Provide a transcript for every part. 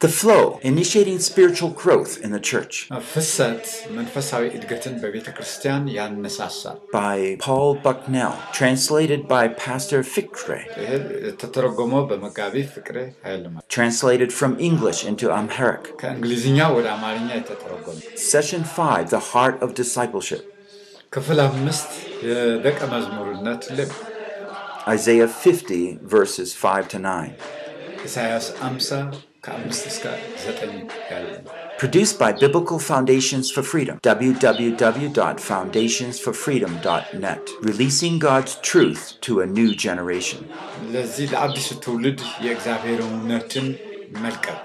the flow, initiating spiritual growth in the church. By Paul Bucknell, translated by Pastor Fikre. Translated from English into Amharic. Session 5 The Heart of Discipleship. Isaiah 50, verses 5 to 9. ኢሳያስ 50 ከአምስት እስከ ዘጠኝ ያለ ነው። Produced by Biblical Foundations for Freedom, www.foundationsforfreedom.net, releasing God's truth to a new generation. ለዚህ ለአዲሱ ትውልድ የእግዚአብሔር እውነትን መልቀቅ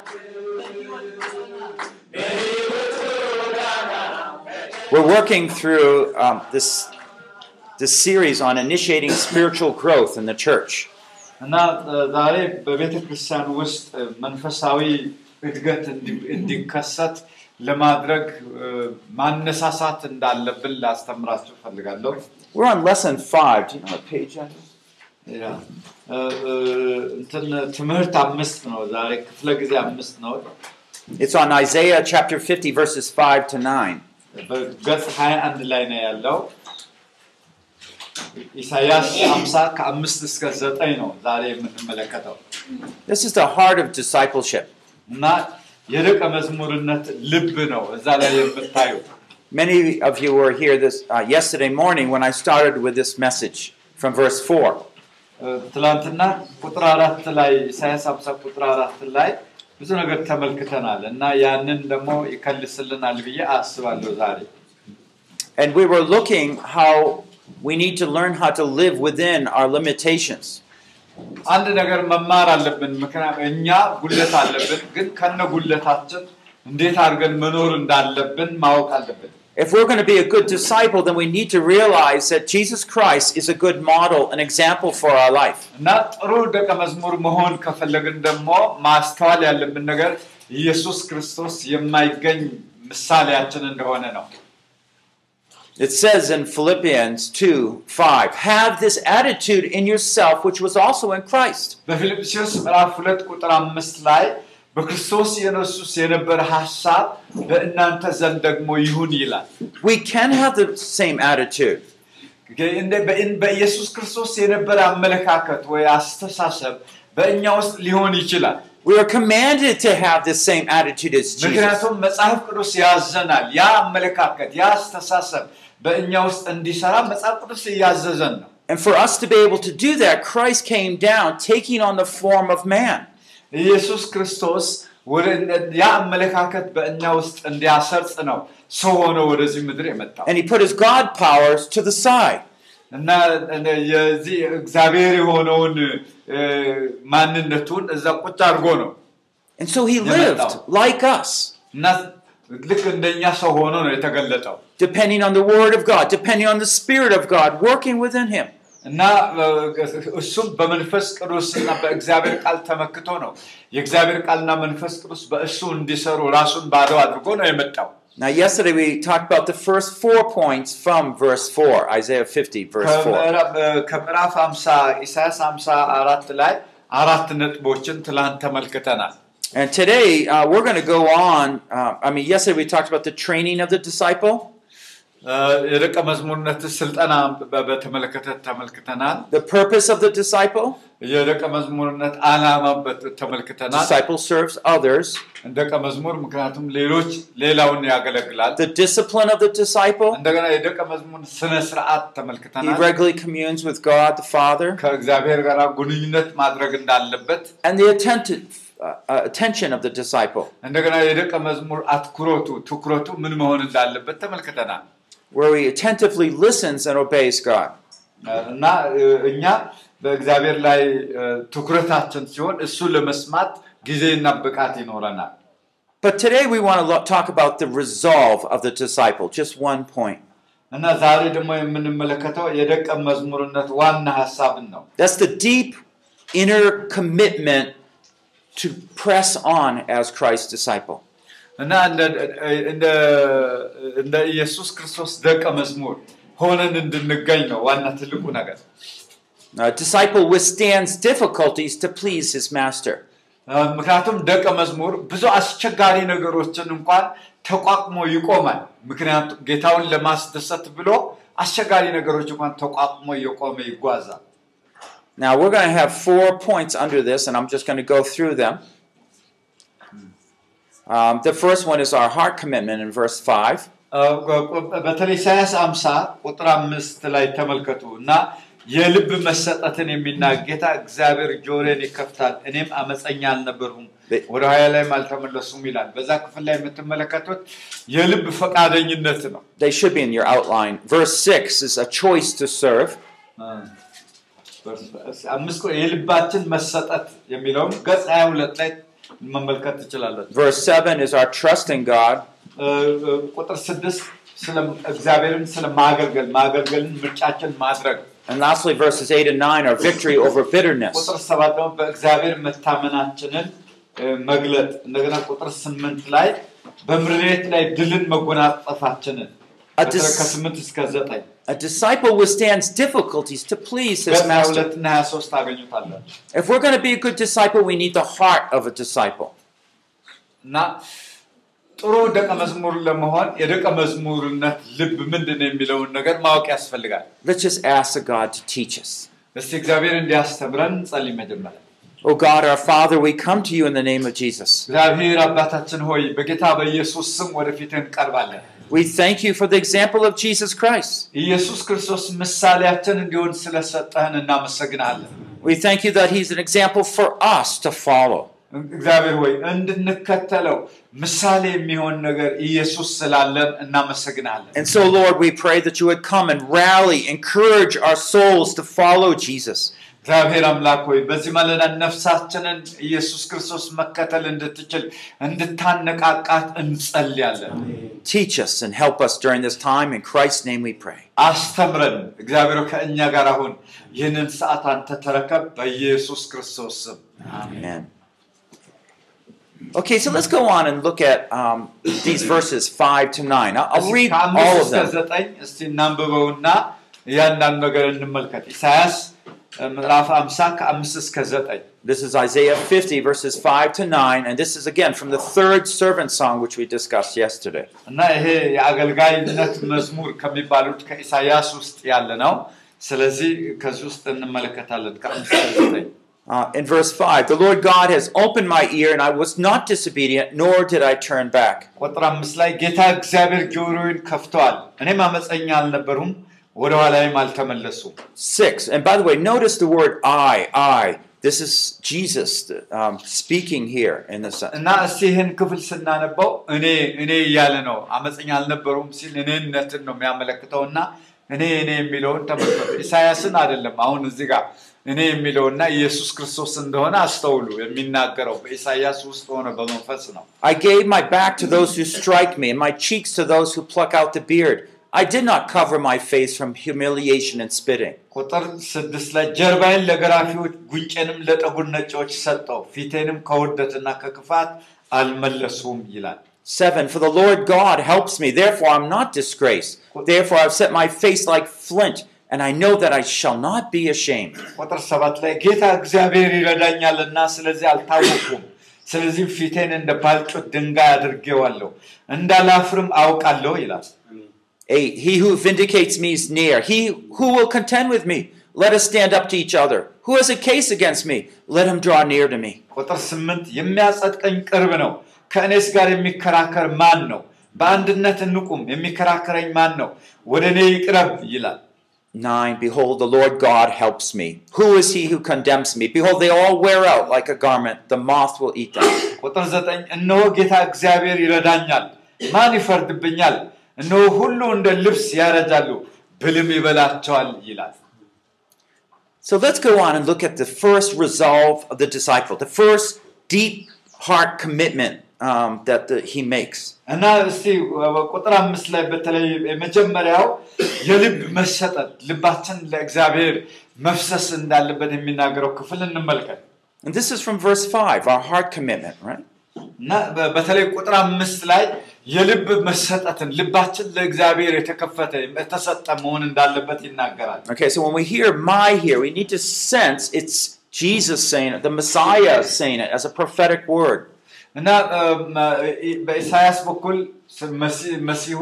We're working through um, this, this series on initiating spiritual growth in the church. እና ዛሬ በቤተ ክርስቲያን ውስጥ መንፈሳዊ እድገት እንዲ- እንዲከሰት ለማድረግ ማነሳሳት እንዳለብን ላስተምራችሁ ፈልጋለሁ። We're on lesson 5. Do you know what page that is? ያ፣ እ፣ እ፣ እንትን ትምህርት አምስት ነው ዛሬ ክፍለ ጊዜ አምስት ነው። It's on Isaiah chapter 50, verses 5 to 9. በገጽ 21 ላይ ነው ያለው። ኢሳያስ 50 ከአምስት እስከ ዘጠኝ ነው ዛሬ የምንመለከተው This is the heart of discipleship. እና የደቀ መዝሙርነት ልብ ነው እዛ ላይ የምታዩ Many of you were here this uh, yesterday morning when I started with this message from verse 4. ትላንትና ቁጥር አራት ላይ ኢሳያስ 50 ቁጥር አራት ላይ ብዙ ነገር ተመልክተናል እና ያንን ደግሞ ይከልስልናል ብዬ አስባለሁ ዛሬ And we were looking how we need to learn how to live within our limitations. አንድ ነገር መማር አለብን ምክንያቱም እኛ ጉለት አለብን ግን ከነ ጉለታችን እንዴት አድርገን መኖር እንዳለብን ማወቅ አለብን If we're going to be a good disciple, then we need to realize that Jesus Christ is a good model, an example for our life. እና ጥሩ ደቀ መዝሙር መሆን ከፈለግን ደግሞ ማስተዋል ያለብን ነገር ኢየሱስ ክርስቶስ የማይገኝ ምሳሌያችን እንደሆነ ነው It says in Philippians 2 5, have this attitude in yourself, which was also in Christ. በፊልጵስዩስ ምዕራፍ ሁለት ቁጥር አምስት ላይ በክርስቶስ ኢየሱስ የነበረ ሀሳብ በእናንተ ዘንድ ደግሞ ይሁን ይላል We can have the same attitude. እንደ- በእን- በኢየሱስ ክርስቶስ የነበረ አመለካከት ወይ አስተሳሰብ በእኛ ውስጥ ሊሆን ይችላል We are commanded to have the same attitude as Jesus. ምክንያቱም መጽሐፍ ቅዱስ ያዘናል ያ አመለካከት ያ አስተሳሰብ በእኛ ውስጥ እንዲሰራ መጽሐፍ ቅዱስ እያዘዘን ነው And for us to be able to do that, Christ came down taking on the form of man. ኢየሱስ ክርስቶስ ወደ ያ አመለካከት በእኛ ውስጥ እንዲያሰርጽ ነው ሰው ሆኖ ወደዚህ ምድር የመጣው And he put his God powers to the side. እና የዚህ እግዚአብሔር የሆነውን እ፣ ማንነቱን እዛ ቁጭ አድርጎ ነው And so he Yeah, lived no. like us, እና ልክ እንደኛ ሰው ሆኖ ነው የተገለጠው depending on the Word of God, depending on the Spirit of God working within him. እና እ፣ እሱም በመንፈስ ቅዱስ እና በእግዚአብሔር ቃል ተመክቶ ነው የእግዚአብሔር ቃልና መንፈስ ቅዱስ በእሱ እንዲሰሩ ራሱን ባዶ አድርጎ ነው የመጣው Now, yesterday we talked about the first four points from verse 4, Isaiah 50, verse 4. ከምዕራፍ- እ፣ ከምዕራፍ 50 ኢሳያስ 54 ላይ አራት ነጥቦችን ትላንት ተመልክተናል And today uh, we're going to go on. Uh, I mean, yesterday we talked about the training of the disciple, እ፣ የደቀ መዝሙርነት ስልጠና በ- በተመለከተ ተመልክተናል the purpose of the disciple. የደቀ መዝሙርነት ዓላማ በት- ተመልክተናል Disciple serves others. ደቀ መዝሙር ምክንያቱም ሌሎች ሌላውን ያገለግላል The discipline of the disciple. እንደገና የደቀ መዝሙር ስነ ስርዓት He ተመልክተናል regularly communes with God the Father. ከእግዚአብሔር ጋር ግንኙነት ማድረግ እንዳለበት And the attentive, uh, uh, attention of the disciple, እንደገና የደቀ መዝሙር አትኩሮቱ ትኩረቱ ምን መሆን እንዳለበት ተመልክተናል where he attentively listens and obeys God. እና እ፣ እኛ በእግዚአብሔር ላይ እ፣ ትኩረታችን ሲሆን እሱ ለመስማት ጊዜና ብቃት ይኖረናል But today we want to lo- talk about the resolve of the disciple, just one point. እና ዛሬ ደግሞ የምንመለከተው የደቀ መዝሙርነት ዋና ሀሳብን ነው That's the deep inner commitment to press on as Christ's disciple. እና እንደ- ኢየሱስ ክርስቶስ ደቀ መዝሙር ሆነን እንድንገኝ ነው ዋና ትልቁ ነገር A disciple withstands difficulties to please his master. ምክንያቱም ደቀ መዝሙር ብዙ አስቸጋሪ ነገሮችን እንኳን ተቋቁሞ ይቆማል። ምክንያቱም ጌታውን ለማስደሰት ብሎ አስቸጋሪ ነገሮች እንኳን ተቋቁሞ እየቆመ ይጓዛል። Now, we're going to have four points under this, and I'm just going to go through them. Um, the first one is our heart commitment in verse 5. እ፣ በተለይ ኢሳያስ አምሳ ቁጥር አምስት ላይ ተመልከቱ እና የልብ መሰጠትን የሚናገር ጌታ እግዚአብሔር ጆሮን ይከፍታል፣ እኔም አመፀኛ አልነበርሁም ወደ ኋላ ላይም አልተመለሱም ይላል። በዛ ክፍል ላይ የምትመለከቱት የልብ ፈቃደኝነት ነው። የልባችን መሰጠት የሚለውን ገጽ 22 ላይ መመልከት ትችላላችሁ። Verse 7 is our trust in God. ቁጥር ስድስት ስለ እግዚአብሔርን ስለ ማገልገል ማገልገልን ምርጫችን ማድረግ And lastly, verses 8 and 9 are victory over bitterness. ቁጥር ሰባት ደግሞ በእግዚአብሔር መታመናችንን መግለጥ እንደገና ቁጥር ስምንት ላይ በምሬት ላይ ድልን መጎናጸፋችንን አዲስ- በተለይ ከስምንት እስከ ዘጠኝ A disciple withstands difficulties to please his ገጽ master. ሁለት እና ሀያ ሶስት ታገኙታላችሁ If we're going to be a good disciple, we need the heart of a disciple. እና ጥሩ ደቀ መዝሙር ለመሆን የደቀ መዝሙርነት ልብ ምንድን ነው የሚለውን ነገር ማወቅ ያስፈልጋል። Let's just ask the God to teach us. እስቲ እግዚአብሔር እንዲያስተምረን እንጸልይ። መጀመሪያ Oh God, our Father, we come to you in the name of Jesus. እግዚአብሔር አባታችን ሆይ በጌታ በኢየሱስ ስም ወደፊትህ እንቀርባለን። We thank you for the example of Jesus Christ. ኢየሱስ ክርስቶስ ምሳሌያችን እንዲሆን ስለሰጠህን እናመሰግናለን። We thank you that He's an example for us to follow. እግዚአብሔር ሆይ እንድንከተለው ምሳሌ የሚሆን ነገር ኢየሱስ ስላለን እናመሰግናለን። And so, Lord, we pray that you would come and rally, encourage our souls to follow Jesus. እግዚአብሔር አምላክ ሆይ በዚህ ማለዳ ነፍሳችንን ኢየሱስ ክርስቶስ መከተል እንድትችል እንድታነቃቃት እንጸልያለን። Teach us and help us during this time. In Christ's name we pray. አስተምረን እግዚአብሔር ከእኛ ጋር አሁን ይህንን ሰዓት አንተ ተረከብ በኢየሱስ ክርስቶስ ስም Amen. Okay, so let's go on and look at um, these verses 5 to 9. I'll, I'll read all ከአምስት of እስከ them. ዘጠኝ እስቲ እናንብበውና እያንዳንዱ ነገር እንመልከት ኢሳያስ ምዕራፍ 50 ከአምስት እስከ ዘጠኝ This is Isaiah 50, verses 5 to 9, and this is again from the third servant song which we discussed yesterday. እና ይሄ የአገልጋይነት መዝሙር ከሚባሉት ከኢሳያስ ውስጥ ያለ ነው ስለዚህ ከዚህ ውስጥ እንመለከታለን ከአምስት እስከ ዘጠኝ Uh, in verse 5, the Lord God has opened my ear, and I was not disobedient, nor did I turn back. ቁጥር አምስት ላይ ጌታ እግዚአብሔር ጆሮዬን ከፍተዋል እኔም አመፀኛ አልነበሩም ወደ ኋላይም አልተመለሱም 6, and by the way, notice the word I, I. This is Jesus um, speaking here in the sense. እና እስቲ ይህን ክፍል ስናነበው እኔ እኔ እያለ ነው አመፀኛ አልነበሩም ሲል እኔነትን ነው የሚያመለክተው እና እኔ እኔ የሚለውን ተመልከቱ ኢሳያስን አይደለም አሁን እዚህ ጋር እኔ የሚለውና ኢየሱስ ክርስቶስ እንደሆነ አስተውሉ የሚናገረው በኢሳያስ ውስጥ ሆነ በመንፈስ ነው I gave my back to those who strike me, and my cheeks to those who pluck out the beard. I did not cover my face from humiliation and spitting. ቁጥር ስድስት ላይ ጀርባዬን ለገራፊዎች ጉንጬንም ለጠጉር ነጪዎች ሰጠው ፊቴንም ከውርደትና ከክፋት አልመለሱም ይላል 7 For the Lord God helps me, therefore I'm not disgraced. Therefore I've set my face like flint, and I know that I shall not be ashamed. ቁጥር ሰባት ላይ ጌታ እግዚአብሔር ይረዳኛልና ስለዚህ አልታወኩም ስለዚህ ፊቴን እንደ ባልጩት ድንጋይ አድርጌዋለሁ እንዳላፍርም አውቃለሁ ይላል 8 He who vindicates me is near. He who will contend with me, let us stand up to each other. Who has a case against me, let him draw near to me. ቁጥር ስምንት የሚያጸድቀኝ ቅርብ ነው ከእኔስ ጋር የሚከራከር ማን ነው በአንድነት እንቁም የሚከራከረኝ ማን ነው ወደ እኔ ይቅረብ ይላል 9 Behold, the Lord God helps me. Who is he who condemns me? Behold, they all wear out like a garment, the moth will eat them. ቁጥር ዘጠኝ እነሆ ጌታ እግዚአብሔር ይረዳኛል ማን ይፈርድብኛል እነሆ ሁሉ እንደ ልብስ ያረጃሉ ብልም ይበላቸዋል ይላል So let's go on and look at the first resolve of the disciple, the first deep heart commitment um, that the, he makes. እና እስቲ ቁጥር አምስት ላይ በተለይ የመጀመሪያው የልብ መሰጠት ልባችን ለእግዚአብሔር መፍሰስ እንዳለበት የሚናገረው ክፍል እንመልከት And this is from verse 5, our heart commitment, right? እና በ- በተለይ ቁጥር አምስት ላይ የልብ መሰጠትን ልባችን ለእግዚአብሔር የተከፈተ የተሰጠ መሆን እንዳለበት ይናገራል Okay, so when we hear my here, we need to sense it's Jesus saying it, the Messiah saying it as a prophetic word. እና እም፣ እ- በኢሳያስ በኩል ስ- መሲ- መሲሁ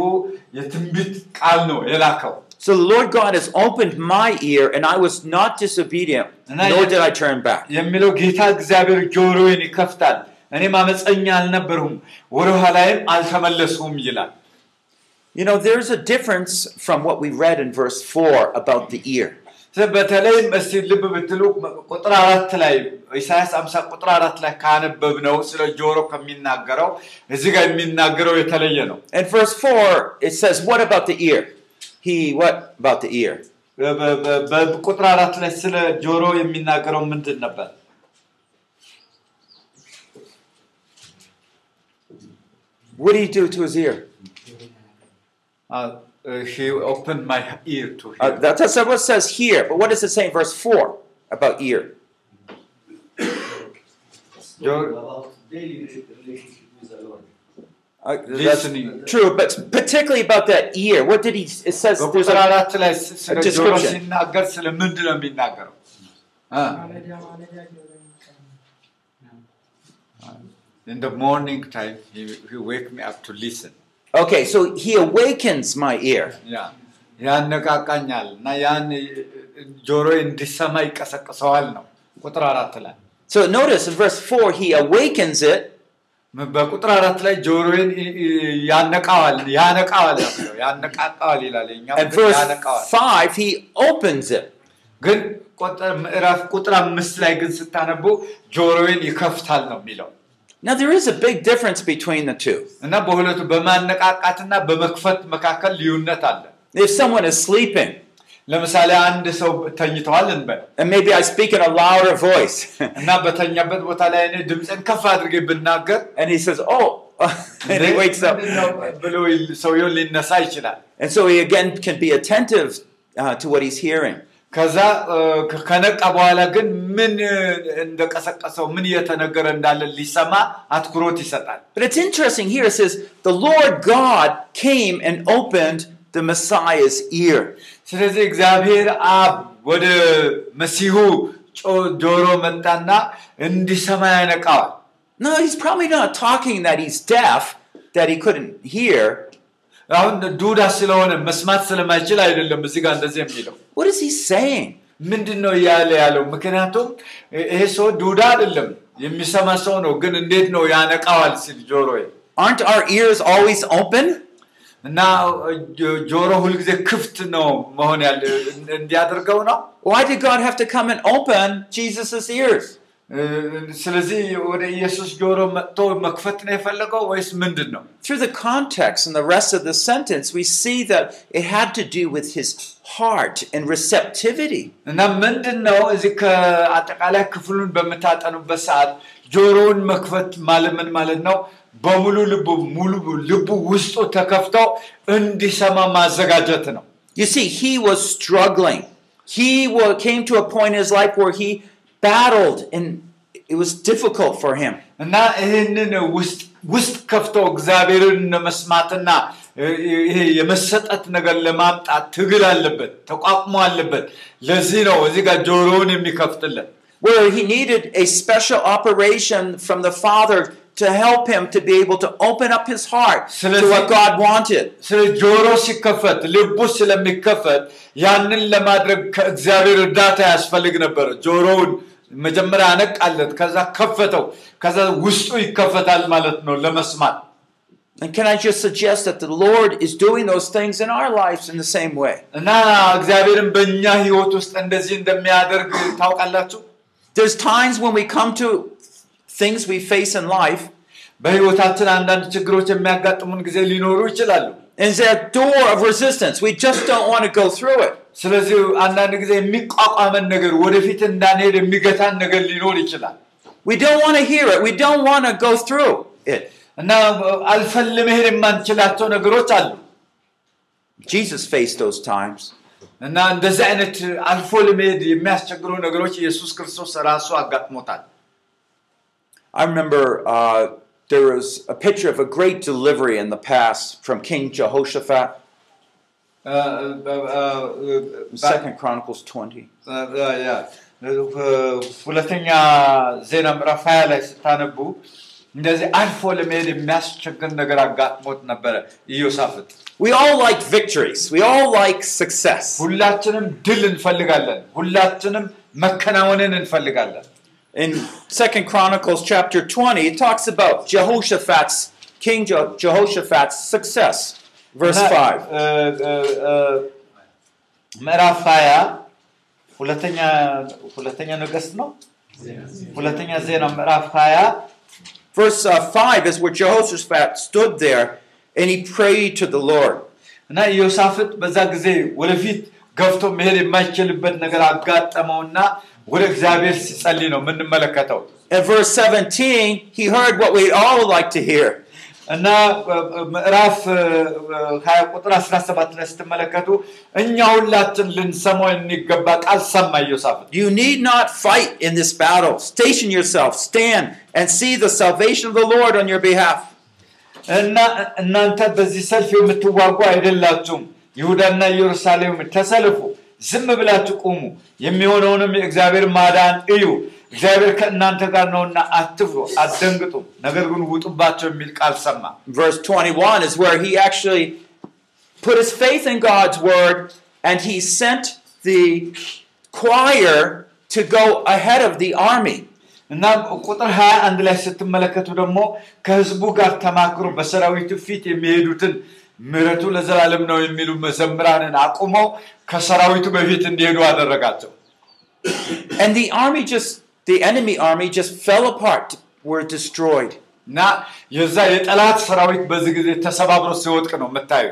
የትንቢት ቃል ነው የላከው So the Lord God has opened my ear, and I was not disobedient, And I- nor did I turn back. የሚለው ጌታ እግዚአብሔር ጆሮዬን ይከፍታል እኔም አመፀኛ አልነበርሁም ወደ ኋላይም አልተመለስሁም ይላል You know, there's a difference from what we read in verse 4 about the ear. ስለ- በተለይም እስቲ ልብ ብትሉ ቁጥር አራት ላይ ኢሳያስ አምሳ ቁጥር አራት ላይ ካነበብነው ስለ ጆሮ ከሚናገረው እዚህ ጋር የሚናገረው የተለየ ነው In verse 4, it says, What about the ear? He, what about the ear? በ- በ- በ- በቁጥር አራት ላይ ስለ ጆሮ የሚናገረው ምንድን ነበር What did he do to his ear? Uh, uh, he opened my ear to hear. Uh, that's what it says here, but what does it say in verse 4 about ear? Uh, listening. True, but particularly about that ear. What did he? It says there's a, a description. In the morning time he, he wake me up to listen okay. So he awakens my ear. ያ ያነቃቃኛል እና ያን ጆሮ እንዲሰማ ይቀሰቅሰዋል ነው ቁጥር አራት ላይ So notice in verse four, he awakens it, በቁጥር አራት ላይ ጆሮዬን ያነቃዋል ያነቃዋል ያነቃቃዋል ይላል ያነቃዋል he opens it. ግን ቁጥር ምዕራፍ ቁጥር አምስት ላይ ግን ስታነቡ ጆሮዬን ይከፍታል ነው የሚለው Now there is a big difference between the two. እና በሁለቱ በማነቃቃትና በመክፈት መካከል ልዩነት አለ If someone is sleeping, ለምሳሌ አንድ ሰው ተኝተዋል እንበል and maybe I speak in a louder voice, እና በተኛበት ቦታ ላይ እኔ ድምፅን ከፍ አድርጌ ብናገር and he says, "Oh," and he wakes up, ምንድነው ብሎ ሰውየው ሊነሳ ይችላል and so he again can be attentive uh, to what he's hearing. ከዛ እ፣ ከ- ከነቃ በኋላ ግን ምን እ፣ እንደቀሰቀሰው ምን እየተነገረ እንዳለ ሊሰማ አትኩሮት ይሰጣል But it's interesting here. It says, "The Lord God came and opened the Messiah's ear." ስለዚህ እግዚአብሔር አብ ወደ መሲሁ ጮ- ጆሮ መጣና እንዲሰማ ያነቃዋል No, he's probably not talking that he's deaf, that he couldn't hear. አሁን ዱዳ ስለሆነ መስማት ስለማይችል አይደለም እዚህ ጋር እንደዚህ የሚለው What is he saying? ምንድን ነው እያለ ያለው ምክንያቱም ይሄ ሰው ዱዳ አይደለም የሚሰማ ሰው ነው ግን እንዴት ነው ያነቃዋል ሲል ጆሮ Aren't our ears always open? እና ጆሮ ሁልጊዜ ክፍት ነው መሆን ያለ እንዲያደርገው ነው Why did God have to come and open Jesus' ears? እ፣ ስለዚህ ወደ ኢየሱስ ጆሮ መጥቶ መክፈት ነው የፈለገው ወይስ ምንድን ነው Through the context and the rest of the sentence, we see that it had to do with his heart and receptivity. እና ምንድን ነው እዚህ ከአጠቃላይ ክፍሉን በምታጠኑበት ሰዓት ጆሮውን መክፈት ማለት ምን ማለት ነው በሙሉ ልቡ ሙሉ ልቡ ውስጡ ተከፍተው እንዲሰማ ማዘጋጀት ነው You see, he was struggling. He wa- came to a point in his life where he battled and it was difficult for him. እና ይህንን ውስጥ ውስጥ ከፍተው እግዚአብሔርን መስማትና ይሄ የመሰጠት ነገር ለማምጣት ትግል አለበት ተቋቁሞ አለበት ለዚህ ነው እዚህ ጋር ጆሮውን የሚከፍትለት Where he needed a special operation from the Father to help him to be able to open up his heart to what God wanted. ስለ ጆሮ ሲከፈት ልቡ ስለሚከፈት ያንን ለማድረግ ከእግዚአብሔር እርዳታ ያስፈልግ ነበር ጆሮውን መጀመሪያ አነቃለት ከዛ ከፈተው ከዛ ውስጡ ይከፈታል ማለት ነው ለመስማት And can I just suggest that the Lord is doing those things in our lives in the same way? እና እግዚአብሔርን በእኛ ህይወት ውስጥ እንደዚህ እንደሚያደርግ ታውቃላችሁ There's times when we come to things we face in life, በህይወታችን አንዳንድ ችግሮች የሚያጋጥሙን ጊዜ ሊኖሩ ይችላሉ and there's that door of resistance. We just don't want to go through it. ስለዚህ አንዳንድ ጊዜ የሚቋቋመን ነገር ወደፊት እንዳንሄድ የሚገታን ነገር ሊኖር ይችላል We don't want to hear it. We don't want to go through it. እና አልፈን ለመሄድ የማንችላቸው ነገሮች አሉ Jesus faced those times. እና እንደዚህ አይነት አልፎ ለመሄድ የሚያስቸግሩ ነገሮች ኢየሱስ ክርስቶስ ራሱ አጋጥሞታል I remember uh, there was a picture of a great delivery in the past from King Jehoshaphat, እ፣ እ፣ እ፣ እ፣ Second Chronicles 20. እ፣ ያ ሁለተኛ ዜና ምዕራፍ 20 ላይ ስታነቡ እንደዚህ አልፎ ለመሄድ የሚያስቸግር ነገር አጋጥሞት ነበረ ኢዮሳፍጥ። We all like victories. We all like success. ሁላችንም ድል እንፈልጋለን። ሁላችንም መከናወንን እንፈልጋለን። In Second Chronicles chapter 20, it talks about Jehoshaphat's, King Je- Jehoshaphat's success. Verse እና, 5. እ, እ, እ, ምዕራፍ 20 ሁለተኛ ሁለተኛ ነገስት ነው። ሁለተኛ ዜና ምዕራፍ 20 Verse uh, 5 is where Jehoshaphat stood there and he prayed to the Lord. እና ኢዮሳፍጥ በዛ ጊዜ ወደፊት ገፍቶ መሄድ የማይችልበት ነገር አጋጠመውና ወደ እግዚአብሔር ሲጸልይ ነው የምንመለከተው። In verse 17, he heard what we'd all like to hear. እና እ, እ, ምዕራፍ እ, እ, 20 ቁጥር 17 ላይ ስትመለከቱ እኛ ሁላችን ልንሰማው የሚገባ ቃል ሰማ ኢዮሳፍጥ። You need not fight in this battle. Station yourself, stand, and see the salvation of the Lord on your behalf. እና እናንተ በዚህ ሰልፍ የምትዋጉ አይደላችሁም። ይሁዳና ኢየሩሳሌም ተሰልፉ፣ ዝም ብላችሁ ቁሙ፣ የሚሆነውንም የእግዚአብሔር ማዳን እዩ። እግዚአብሔር ከእናንተ ጋር ነውና አትፍሩ፣ አትደንግጡ፣ ነገር ግን ውጡባቸው የሚል ቃል ሰማ። Verse 21 is where he actually put his faith in God's word and he sent the choir to go ahead of the army. እና ቁጥር 21 ላይ ስትመለከቱ ደግሞ ከህዝቡ ጋር ተማክሮ በሰራዊቱ ፊት የሚሄዱትን ምሕረቱ ለዘላለም ነው የሚሉ መዘምራንን አቁመው ከሰራዊቱ በፊት እንዲሄዱ አደረጋቸው። And the army just, the enemy army just fell apart, were destroyed. እና የዛ የጠላት ሰራዊት በዚህ ጊዜ ተሰባብሮ ሲወድቅ ነው የምታዩ።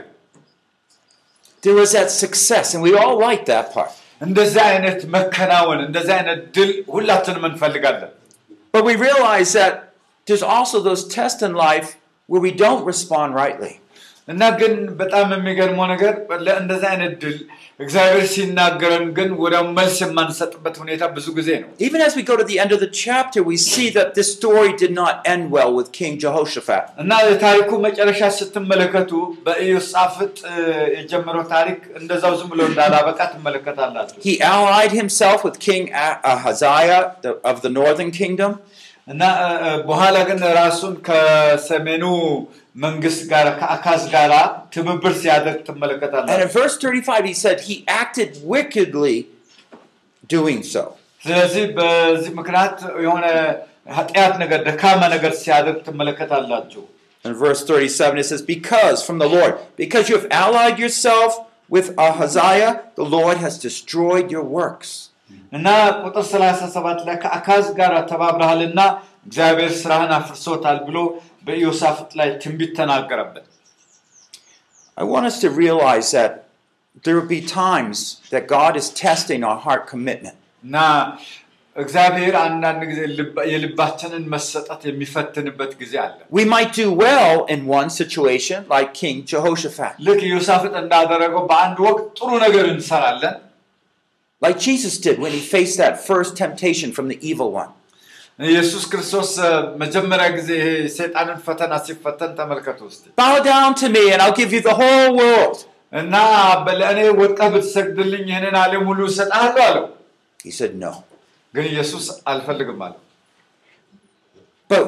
There was that success, and we all like that part. እንደዚህ አይነት መከናወን፣ እንደዚህ አይነት ድል ሁላችንም እንፈልጋለን። But we realize that there's also those tests in life where we don't respond rightly. እና ግን በጣም የሚገርመው ነገር እንደዚህ አይነት ድል እግዚአብሔር ሲናገረን ግን ወደ መልስ የማንሰጥበት ሁኔታ ብዙ ጊዜ ነው። Even as we go to the end of the chapter, we see that this story did not end well with King Jehoshaphat. እና የታሪኩ መጨረሻ ስትመለከቱ በኢዮሳፍጥ እ, የጀመረው ታሪክ እንደዛው ዝም ብሎ እንዳላበቃ ትመለከታላችሁ። He allied himself with King Ah- Ahaziah the- of the northern kingdom. እና እ, እ, በኋላ ግን ራሱን ከሰሜኑ መንግስት ጋር ከአካዝ ጋር ትብብር ሲያደርግ And in ትመለከታላችሁ። verse 35, he said he acted wickedly doing so. ስለዚህ በዚህ ምክንያት የሆነ ኃጢአት ነገር ደካማ ነገር ሲያደርግ ትመለከታላችሁ። In verse 37, it says, Because from the Lord, because you have allied yourself with Ahaziah, the Lord has destroyed your works. እና ቁጥር 37 ላይ ከአካዝ ጋር ተባብረሃልና እግዚአብሔር ስራህን አፍርሶታል ብሎ በኢዮሳፍጥ ላይ ትንቢት ተናገረበት። I want us to realize that there will be times that God is testing our heart commitment. እና እግዚአብሔር አንዳንድ ጊዜ ልባ- የልባችንን መሰጠት የሚፈትንበት ጊዜ አለ። We might do well in one situation, like King Jehoshaphat, ልክ ኢዮሳፍጥ እንዳደረገው በአንድ ወቅት ጥሩ ነገር እንሰራለን። like Jesus did when he faced that first temptation from the evil one. ኢየሱስ ክርስቶስ እ፣ መጀመሪያ ጊዜ ይሄ ሰይጣንን ፈተና ሲፈተን ተመልከቱ ውስጥ Bow down to me, and I'll give you the whole world. እና ለእኔ ወድቀህ ብትሰግድልኝ ይህንን ዓለም ሁሉ እሰጥሃለሁ አለው። He said, No. ግን ኢየሱስ አልፈልግም አለው። But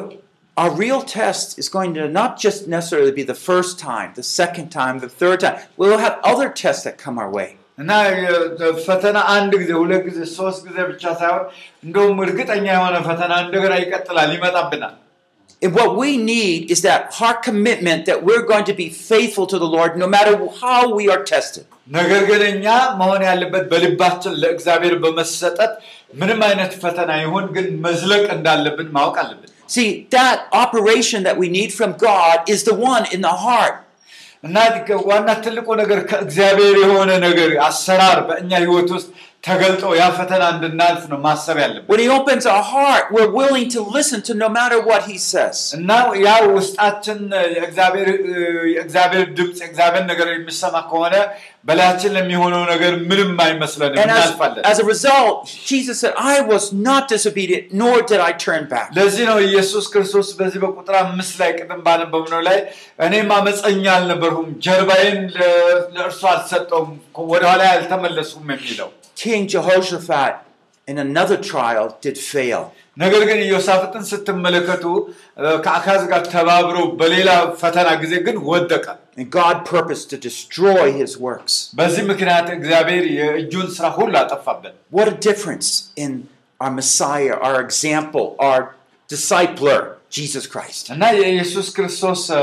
our real test is going to not just necessarily be the first time, the second time, the third time. We'll have other tests that come our way. እና የ- ፈተና አንድ ጊዜ ሁለት ጊዜ ሶስት ጊዜ ብቻ ሳይሆን እንደውም እርግጠኛ የሆነ ፈተና እንደገና ይቀጥላል ይመጣብናል And what we need is that heart commitment that we're going to be faithful to the Lord no matter how we are tested. ነገር ግን እኛ መሆን ያለበት በልባችን ለእግዚአብሔር በመሰጠት ምንም አይነት ፈተና ይሁን ግን መዝለቅ እንዳለብን ማወቅ አለብን See, that operation that we need from God is the one in the heart. እና ዋና ትልቁ ነገር ከእግዚአብሔር የሆነ ነገር አሰራር በእኛ ህይወት ውስጥ ተገልጦ ያ ፈተና እንድናልፍ ነው ማሰብ ያለብን When He opens our heart, we're willing to listen to no matter what He says. እና ያ ውስጣችን የእግዚአብሔር የእግዚአብሔር ድምፅ የእግዚአብሔር ነገር የሚሰማ ከሆነ በላያችን ለሚሆነው ነገር ምንም አይመስለንም And as, እናልፋለን as a result, Jesus said, I was not disobedient, nor did I turn back. ለዚህ ነው ኢየሱስ ክርስቶስ በዚህ በቁጥር አምስት ላይ ቅድም ባነበብነው ላይ እኔም አመፀኛ አልነበርሁም ጀርባዬን ለ- ለእርሱ አልሰጠውም ወደኋላ አልተመለስኩም የሚለው King Jehoshaphat in another trial did fail. ነገር ግን ኢዮሳፍጥን ስትመለከቱ እ፣ ከአካዝ ጋር ተባብረው በሌላ ፈተና ጊዜ ግን ወደቀ። And God purposed to destroy his works. በዚህ ምክንያት እግዚአብሔር የእጁን ስራ ሁሉ አጠፋበት። What a difference in our Messiah, our example, our discipler, Jesus Christ. እና የኢየሱስ ክርስቶስ እ፣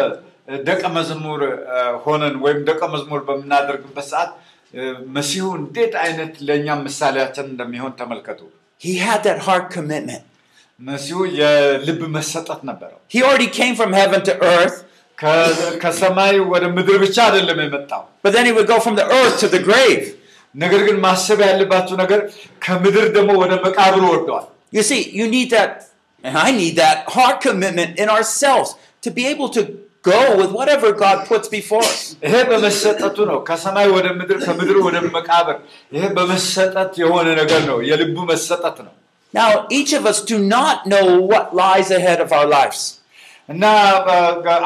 ደቀ መዝሙር እ፣ ሆነን ወይም ደቀ መዝሙር በምናደርግበት ሰዓት እ፣ መሲሁ እንዴት አይነት ለእኛ ምሳሌያችን እንደሚሆን ተመልከቱ። He had that heart commitment. መሲሁ የልብ መሰጠት ነበረው። He already came from heaven to earth, ከ- ከሰማይ ወደ ምድር ብቻ አይደለም የመጣው። but then he would go from the earth to the grave. ነገር ግን ማሰብ ያለባችሁ ነገር ከምድር ደግሞ ወደ መቃብር ወርደዋል። You see, you need that, and I need that heart commitment in ourselves to be able to go with whatever God puts before us. ይሄ በመሰጠቱ ነው። ከሰማይ ወደ ምድር፣ ከምድር ወደ መቃብር። ይሄ በመሰጠት የሆነ ነገር ነው። የልቡ መሰጠት ነው Now, each of us do not know what lies ahead of our lives. እና እ፣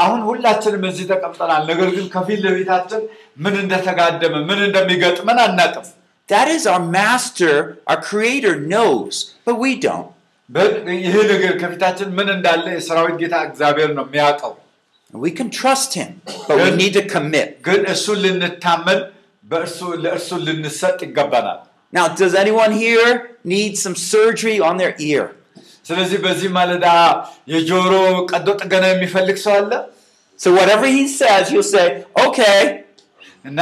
አሁን ሁላችንም እዚህ ተቀምጠናል። ነገር ግን ከፊት ለፊታችን ምን እንደተጋደመ ምን እንደሚገጥመን አናቅም። That is our master, our creator knows, but we don't. በ- ይህ ነገር ከፊታችን ምን እንዳለ የሰራዊት ጌታ እግዚአብሔር ነው የሚያውቀው። And we can trust him, but we Good. need to commit. ግን እሱን ልንታመን በእርሱ ለእርሱ ልንሰጥ ይገባናል። Now, does anyone here need some surgery on their ear? ስለዚህ በዚህ ማለዳ የጆሮ ቀዶ ጥገና የሚፈልግ ሰው አለ So, whatever he says, you'll say, okay, እና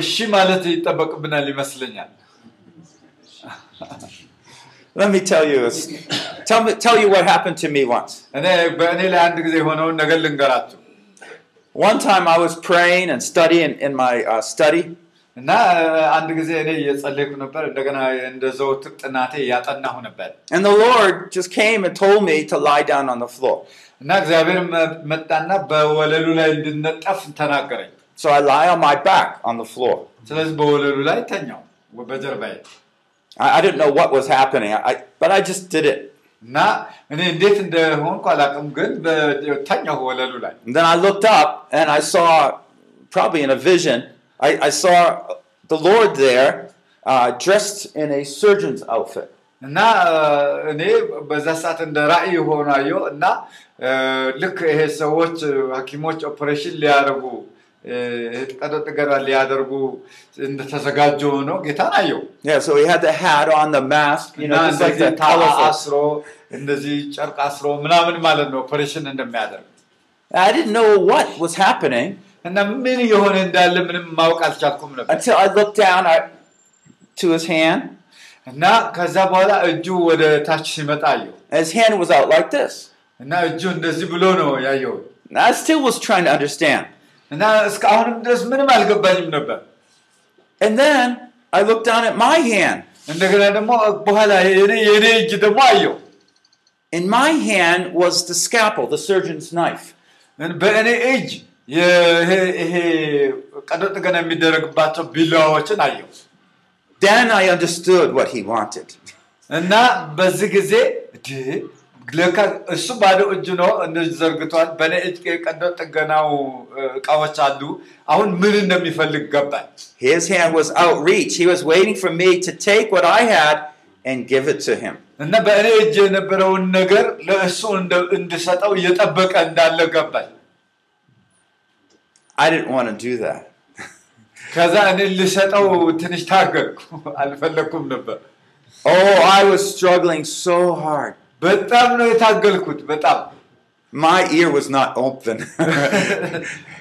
እሺ ማለት ይጠበቅብናል ይመስለኛል። let me tell you, a s- tell, me, tell you what happened to me once. እኔ በእኔ ላይ አንድ ጊዜ የሆነውን ነገር ልንገራችሁ One time I was praying and studying in my uh, study, እና አንድ ጊዜ እኔ እየጸለይኩ ነበር። እንደገና እንደ ዘወትር ጥናቴ እያጠናሁ ነበር and the Lord just came and told me to lie down on the floor. እና እግዚአብሔር መ- መጣና በወለሉ ላይ እንድነጠፍ ተናገረኝ። So I lie on my back on the floor. ስለዚህ በወለሉ ላይ ተኛው በጀርባዬ I, I didn't know what was happening, I, but I just did it. እና እኔ እንዴት እንደሆንኩ አላውቅም፣ ግን በ- ተኛሁ ወለሉ ላይ And then I looked up and I saw, probably in a vision, I, I saw the Lord there uh, dressed in a surgeon's outfit. እና እ፣ እኔ በዛ ሰዓት እንደ ራእይ ሆኖ አየሁ እና እ፣ ልክ ይሄ ሰዎች እ፣ ሐኪሞች ኦፕሬሽን ሊያደርጉ እ፣ ቀዶ ጥገና ሊያደርጉ እንደተዘጋጁ ሆነው ጌታን አየሁ Yeah, so he had the hat on, the mask, you እና know, just like እንደዚህ that ታዋ colorful. አስሮ እንደዚህ ጨርቅ አስሮ ምናምን ማለት ነው ኦፕሬሽን እንደሚያደርግ I didn't know what was happening እና ምን የሆነ እንዳለ ምንም ማወቅ አልቻልኩም ነበር until I looked down I, to his hand, እና ከዛ በኋላ እጁ ወደ ታች ሲመጣ አየሁ and his hand was out like this. እና እጁ እንደዚህ ብሎ ነው ያየሁት And I still was trying to understand. እና እስካሁንም ድረስ ምንም አልገባኝም ነበር And then I looked down at my hand. እንደገና ደግሞ በኋላ የኔ የኔ እጅ ደግሞ አየው In my hand was the scalpel, the surgeon's knife. በእኔ እጅ ይሄ ይሄ ቀዶ ጥገና የሚደረግባቸው ቢላዋዎችን አየው Then I understood what he wanted. እና በዚህ ጊዜ እንዴ፣ ለካ እሱ ባዶ እጅ ነው እንደዚህ ዘርግቷል። በእኔ እጅ ቀዶ ጥገናው እ፣ እቃዎች አሉ። አሁን ምን እንደሚፈልግ ገባኝ። His hand was outreach. He was waiting for me to take what I had and give it to him. እና በእኔ እጅ የነበረውን ነገር ለእሱ እንደ- እንድሰጠው እየጠበቀ እንዳለ ገባኝ። I didn't want to do that. ከዛ እኔ ልሰጠው ትንሽ ታገልኩ፣ አልፈለግኩም ነበር። Oh, I was struggling so hard. በጣም ነው የታገልኩት፣ በጣም My ear was not open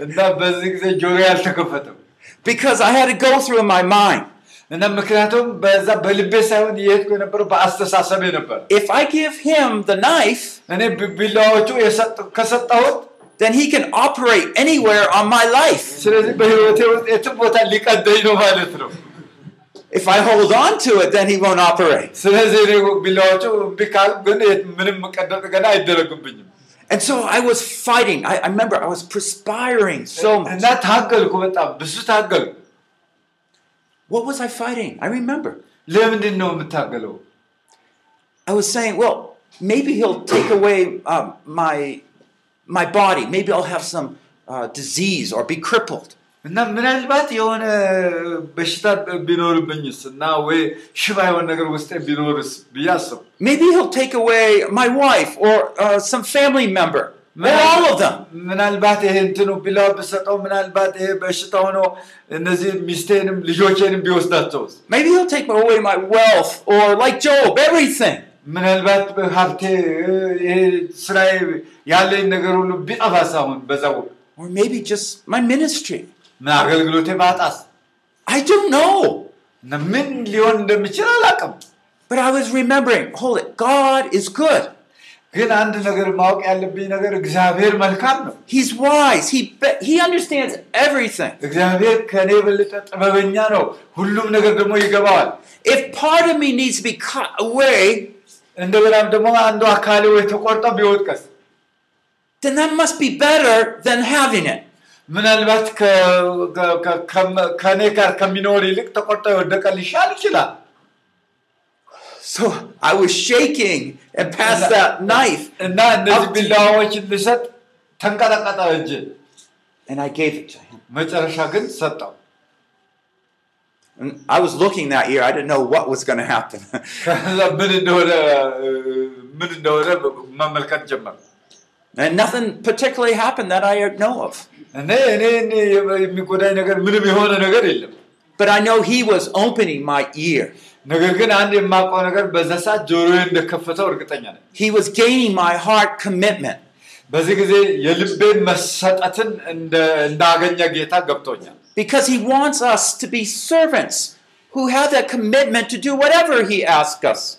እና በዚህ ጊዜ ጆሮ ያልተከፈተም because I had to go through in my mind. እና ምክንያቱም በዛ በልቤ ሳይሆን እየሄድኩ የነበረው በአስተሳሰቤ ነበር። If I give him the knife, እኔ ቢ- ቢላዎቹ የሰጥ- ከሰጠሁት then he can operate anywhere on my life. ስለዚህ በህይወቴ ውስጥ የትም ቦታ ሊቀደኝ ነው ማለት ነው። If I hold on to it, then he won't operate. And so I was fighting. I, I remember I was perspiring so much. What was I fighting? I remember. I was saying, well, maybe he'll take away um, my, my body. Maybe I'll have some uh, disease or be crippled. እና ምናልባት የሆነ በሽታ ቢኖርብኝስ እና ወይ ሽባ የሆነ ነገር ውስጥ ቢኖርስ ብዬ አስብ Maybe he'll take away my wife or uh, some family member or all of them. ምናልባት ይሄ እንትኑ ቢላዋ ብሰጠው ምናልባት ይሄ በሽታ ሆኖ እነዚህ ሚስቴንም ልጆቼንም ቢወስዳቸውስ Maybe he'll take away my wealth or, like Job, everything. ምናልባት ሀብቴ ይሄ ስራዬ ያለኝ ነገር ሁሉ ቢጠፋስ አሁን በዛ ወቅት Or maybe just my ministry. ምን አገልግሎቴ ባጣስ I don't know. እና ምን ሊሆን እንደሚችል አላውቅም But I was remembering, hold it, God is good. ግን አንድ ነገር ማወቅ ያለብኝ ነገር እግዚአብሔር መልካም ነው He's wise. He, be- he understands everything. እግዚአብሔር ከእኔ የበለጠ ጥበበኛ ነው ሁሉም ነገር ደግሞ ይገባዋል If part of me needs to be cut away, እንደገናም ደግሞ አንዱ አካል ወይ ተቆርጦ ቢወድቀስ then that must be better than having it. ምናልባት ከ- ከ- ከ- ከ- ከእኔ ጋር ከሚኖር ይልቅ ተቆርጦ የወደቀ ሊሻል ይችላል So I was shaking and passed that knife, እና እነዚህ ቢላዋዎችን ልሰጥ ተንቀጠቀጠ እጅ and I gave it to him. መጨረሻ ግን ሰጠው And I was looking that year. I didn't know what was going to happen. And nothing particularly happened that I know of. But I know he was opening my ear. He was gaining my heart commitment. Because he wants us to be servants who have that commitment to do whatever he asks us.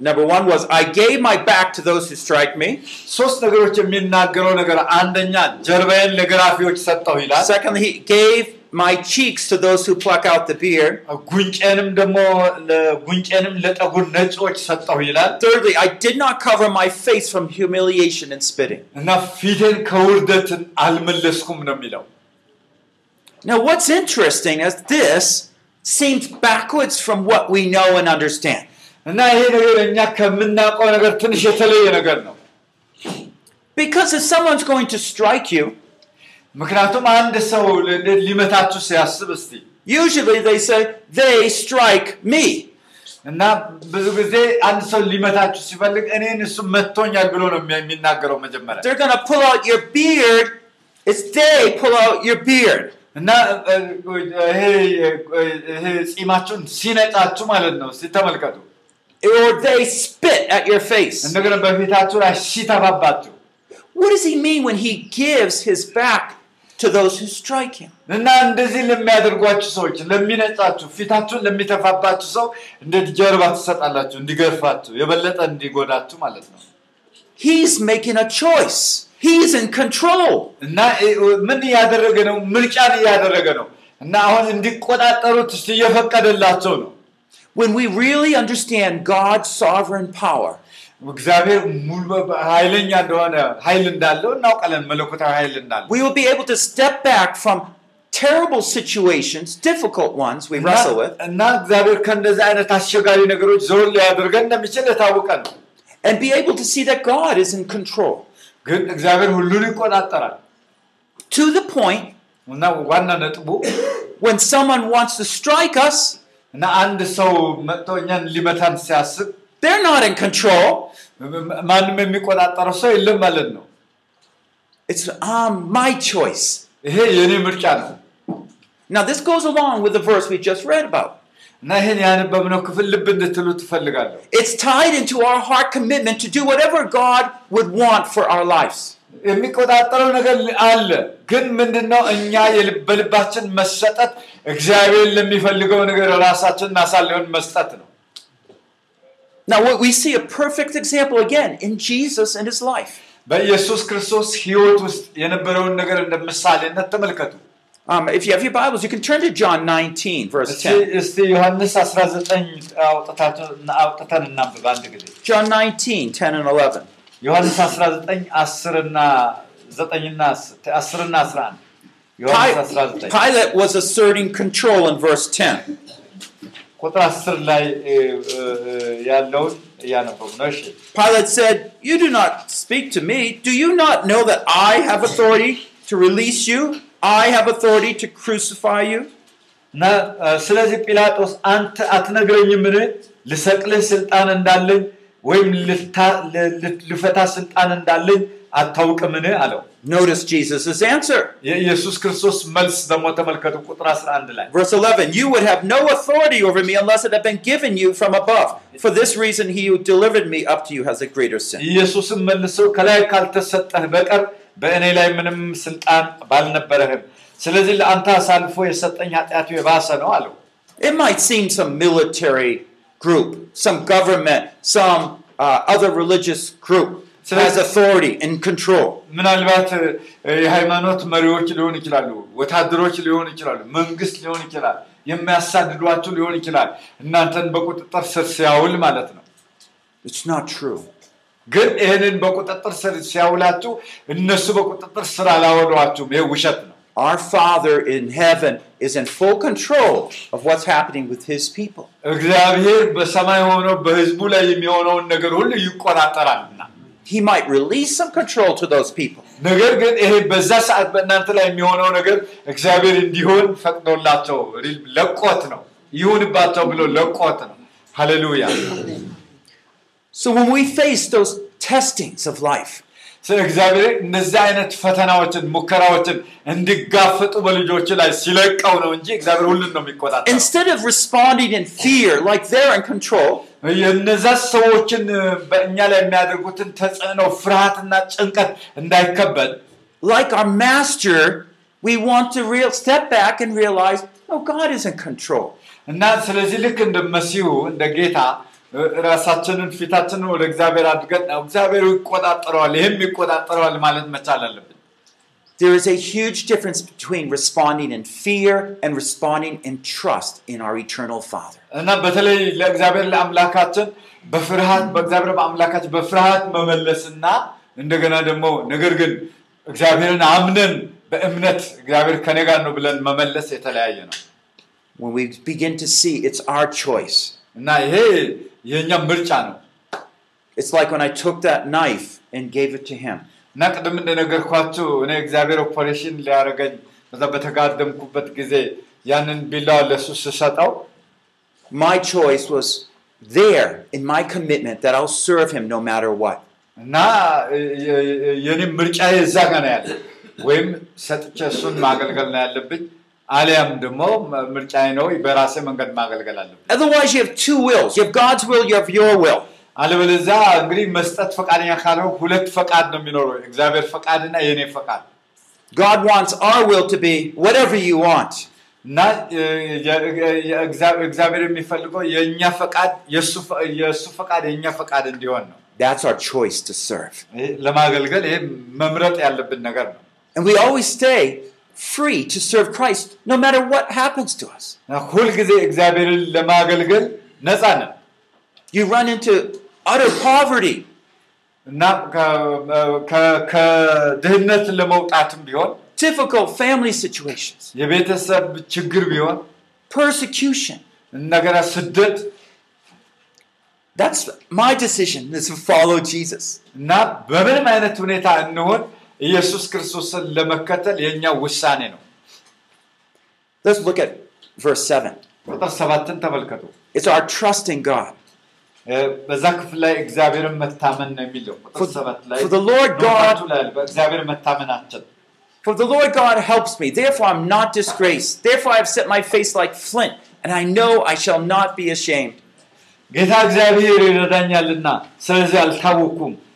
Number one was, I gave my back to those who strike me. ሶስት ነገሮች የሚናገረው ነገር አንደኛ ጀርባዬን ለገራፊዎች ሰጠው ይላል Secondly, he gave my cheeks to those who pluck out the beard. ጉንጨንም ደግሞ ለ- ጉንጨንም ለጠጉር ነጪዎች ሰጠው ይላል Thirdly, I did not cover my face from humiliation and spitting. እና ፊቴን ከውርደትን አልመለስኩም ነው የሚለው Now, what's interesting is this seems backwards from what we know and understand. እና ይሄ ነገር እኛ ከምናውቀው ነገር ትንሽ የተለየ ነገር ነው Because if someone's going to strike you, ምክንያቱም አንድ ሰው ል- ሊመታችሁ ሲያስብ እስቲ usually they say, they strike me. እና ብዙ ጊዜ አንድ ሰው ሊመታችሁ ሲፈልግ እኔን እሱ መቶኛል ብሎ ነው የሚ- የሚናገረው መጀመሪያ They're going to pull out your beard. It's they pull out your beard. እና እ፣ እ፣ ይሄ እ፣ ይሄ ጺማችሁን ሲነጫችሁ ማለት ነው ሲተመልከቱ Or they spit at your face. እንደገና በፊታችሁ ላይ ሲተፋባችሁ What does he mean when he gives his back to those who strike him? እና እንደዚህ ለሚያደርጓችሁ ሰዎች ለሚነጫችሁ ፊታችሁን ለሚተፋባችሁ ሰው እንዴት ጀርባ ትሰጣላችሁ እንዲገርፋችሁ የበለጠ እንዲጎዳችሁ ማለት ነው He's making a choice. He's in control. እና እ፣ ምን እያደረገ ነው ምርጫን እያደረገ ነው እና አሁን እንዲቆጣጠሩት እስቲ እየፈቀደላቸው ነው When we really understand God's sovereign power, እግዚአብሔር ሙሉ በ- ኃይለኛ እንደሆነ ኃይል እንዳለው እናውቃለን መለኮታዊ ኃይል እንዳለው we will be able to step back from terrible situations, difficult ones we እና- wrestle with, እና እግዚአብሔር ከእንደዚህ አይነት አስቸጋሪ ነገሮች ዞር ሊያደርገን እንደሚችል የታወቀ ነው and be able to see that God is in control. ግን እግዚአብሔር ሁሉን ይቆጣጠራል To the point እና ዋና ነጥቡ when someone wants to strike us, እና አንድ ሰው መጥቶ እኛን ሊመታን ሲያስብ they're not in control. ም- ማንም የሚቆጣጠረው ሰው የለም ማለት ነው It's um, my choice. ይሄ የኔ ምርጫ ነው Now, this goes along with the verse we just read about. እና ይህን ያነበብነው ክፍል ልብ እንድትሉ ትፈልጋለሁ It's tied into our heart commitment to do whatever God would want for our lives. የሚቆጣጠረው ነገር አለ ግን ምንድነው እኛ የልብ- በልባችን መሰጠት እግዚአብሔር ለሚፈልገው ነገር ራሳችንን አሳልፈን መስጠት ነው Now, what we see a perfect example again in Jesus and his life. በኢየሱስ ክርስቶስ ሕይወት ውስጥ የነበረውን ነገር እንደ ምሳሌነት ተመልከቱ። Um, if you have your Bibles, you can turn to John 19, verse እስቲ 10. እስቲ ዮሐንስ 19 አውጥታችሁ- አውጥተን እናንብብ አንድ ጊዜ John 19, 10 and 11. ዮሐንስ 19 10 እና 9 እና 10 እና 11 ዮሐንስ Pi- 19 Pilate was asserting control in verse 10. ቁጥር 10 ላይ እ, እ, እ, ያለውን እያነበቡ ነው። እሺ Pilate said, You do not speak to me. Do you not know that I have authority to release you? I have authority to crucify you? እና እ, ስለዚህ ጲላጦስ አንተ አትነግረኝምን ልሰቅልህ ስልጣን እንዳለኝ ወይም ልታ- ል- ል- ልፈታ ስልጣን እንዳለኝ አታውቅምን አለው። Notice Jesus' answer. የኢየሱስ ክርስቶስ መልስ ደግሞ ተመልከቱ ቁጥር 11 ላይ Verse 11 You would have no authority over me unless it had been given you from above. For this reason, he who delivered me up to you has a greater sin. ኢየሱስም መልሶ ከላይ ካልተሰጠህ በቀር በእኔ ላይ ምንም ስልጣን ባልነበረህም፣ ስለዚህ ለአንተ አሳልፎ የሰጠኝ ኃጢአቱ የባሰ ነው አለው። It might seem some military group, some government, some uh, other religious group has authority and control. ምናልባት እ, የሃይማኖት መሪዎች ሊሆኑ ይችላሉ፣ ወታደሮች ሊሆኑ ይችላሉ፣ መንግስት ሊሆን ይችላል፣ የሚያሳድዷችሁ ሊሆን ይችላል። እናንተን በቁጥጥር ስር ሲያውል ማለት ነው። It's not true. ግን ይህንን በቁጥጥር ስር ሲያውላችሁ እነሱ በቁጥጥር ስር አላወሏችሁም። ይህ ውሸት ነው። Our Father in heaven is in full control of what's happening with his people. He might release some control to those people. Hallelujah. So when we face those testings of life, ስለ እግዚአብሔር እነዚህ አይነት ፈተናዎችን ሙከራዎችን እንዲጋፈጡ በልጆች ላይ ሲለቀው ነው እንጂ እግዚአብሔር ሁሉን ነው የሚቆጣጠረው። instead of responding in fear like they're in control, የእነዛ ሰዎችን በእኛ ላይ የሚያደርጉትን ተጽዕኖ ፍርሃትና ጭንቀት እንዳይከበድ like our master, we want to real step back and realize, no, God is in control. እና ስለዚህ ልክ እንደ መሲሁ እንደ ጌታ እ፣ ራሳችንን ፊታችንን ወደ እግዚአብሔር አድርገን እግዚአብሔር ይቆጣጠረዋል፣ ይህም ይቆጣጠረዋል ማለት መቻል አለብን። There is a huge difference between responding in fear and responding in trust in our eternal Father. እና በተለይ ለእግዚአብሔር ለአምላካችን በፍርሃት በእግዚአብሔር በአምላካችን በፍርሃት መመለስና እንደገና ደግሞ ነገር ግን እግዚአብሔርን አምነን በእምነት እግዚአብሔር ከኔ ጋር ነው ብለን መመለስ የተለያየ ነው When we begin to see it's our choice. እና ይሄ የእኛ ምርጫ ነው It's like when I took that knife and gave it to Him. እና ቅድም እንደነገርኳችሁ እኔ እግዚአብሔር ኦፐሬሽን ሊያደርገኝ በዛ በተጋደምኩበት ጊዜ ያንን ቢላዋ ለሱ ስሰጠው My choice was there in my commitment that I'll serve Him no matter what. እና የኔ ምርጫ እዛ ጋ ነው ያለ ወይም ሰጥቼ እሱን ማገልገል ነው ያለብኝ አሊያም ደግሞ ምርጫዬ ነው በራሴ መንገድ ማገልገል አለብኝ Otherwise, you have two wills. You have God's will, you have your will. አለበለዚያ እንግዲህ መስጠት ፈቃደኛ ካልሆን ሁለት ፈቃድ ነው የሚኖረው እግዚአብሔር ፈቃድና የእኔ ፈቃድ God wants our will to be whatever you want. እና የ- የ- የእግዚአ- እግዚአብሔር የሚፈልገው የእኛ ፈቃድ የእሱ ፈ- የእሱ ፈቃድ የእኛ ፈቃድ እንዲሆን ነው That's our choice to serve. ይሄ ለማገልገል ይሄ መምረጥ ያለብን ነገር ነው And we always stay free to serve Christ no matter what happens to us. እና ሁልጊዜ እግዚአብሔርን ለማገልገል ነፃ ነን You run into utter poverty. እና ከ- ከ- ከድህነት ለመውጣትም ቢሆን difficult family situations, የቤተሰብ ችግር ቢሆን persecution. እንደገና ስደት That's my decision is to follow Jesus. እና በምንም አይነት ሁኔታ እንሆን ኢየሱስ ክርስቶስን ለመከተል የእኛ ውሳኔ ነው Let's look at verse 7. ቁጥር ሰባትን ተመልከቱ It's our trust in God. እ፣ በዛ ክፍል ላይ እግዚአብሔርን መታመን ነው የሚለው ቁጥር For- ሰባት ላይ for the Lord God- ኖታችሁ ላይ አለ፣ በእግዚአብሔር መታመናችን For the Lord God helps me, therefore I'm not disgraced. Therefore I have set my face like flint, and I know I shall not be ashamed. ጌታ እግዚአብሔር ይረዳኛልና ስለዚህ አልታወኩም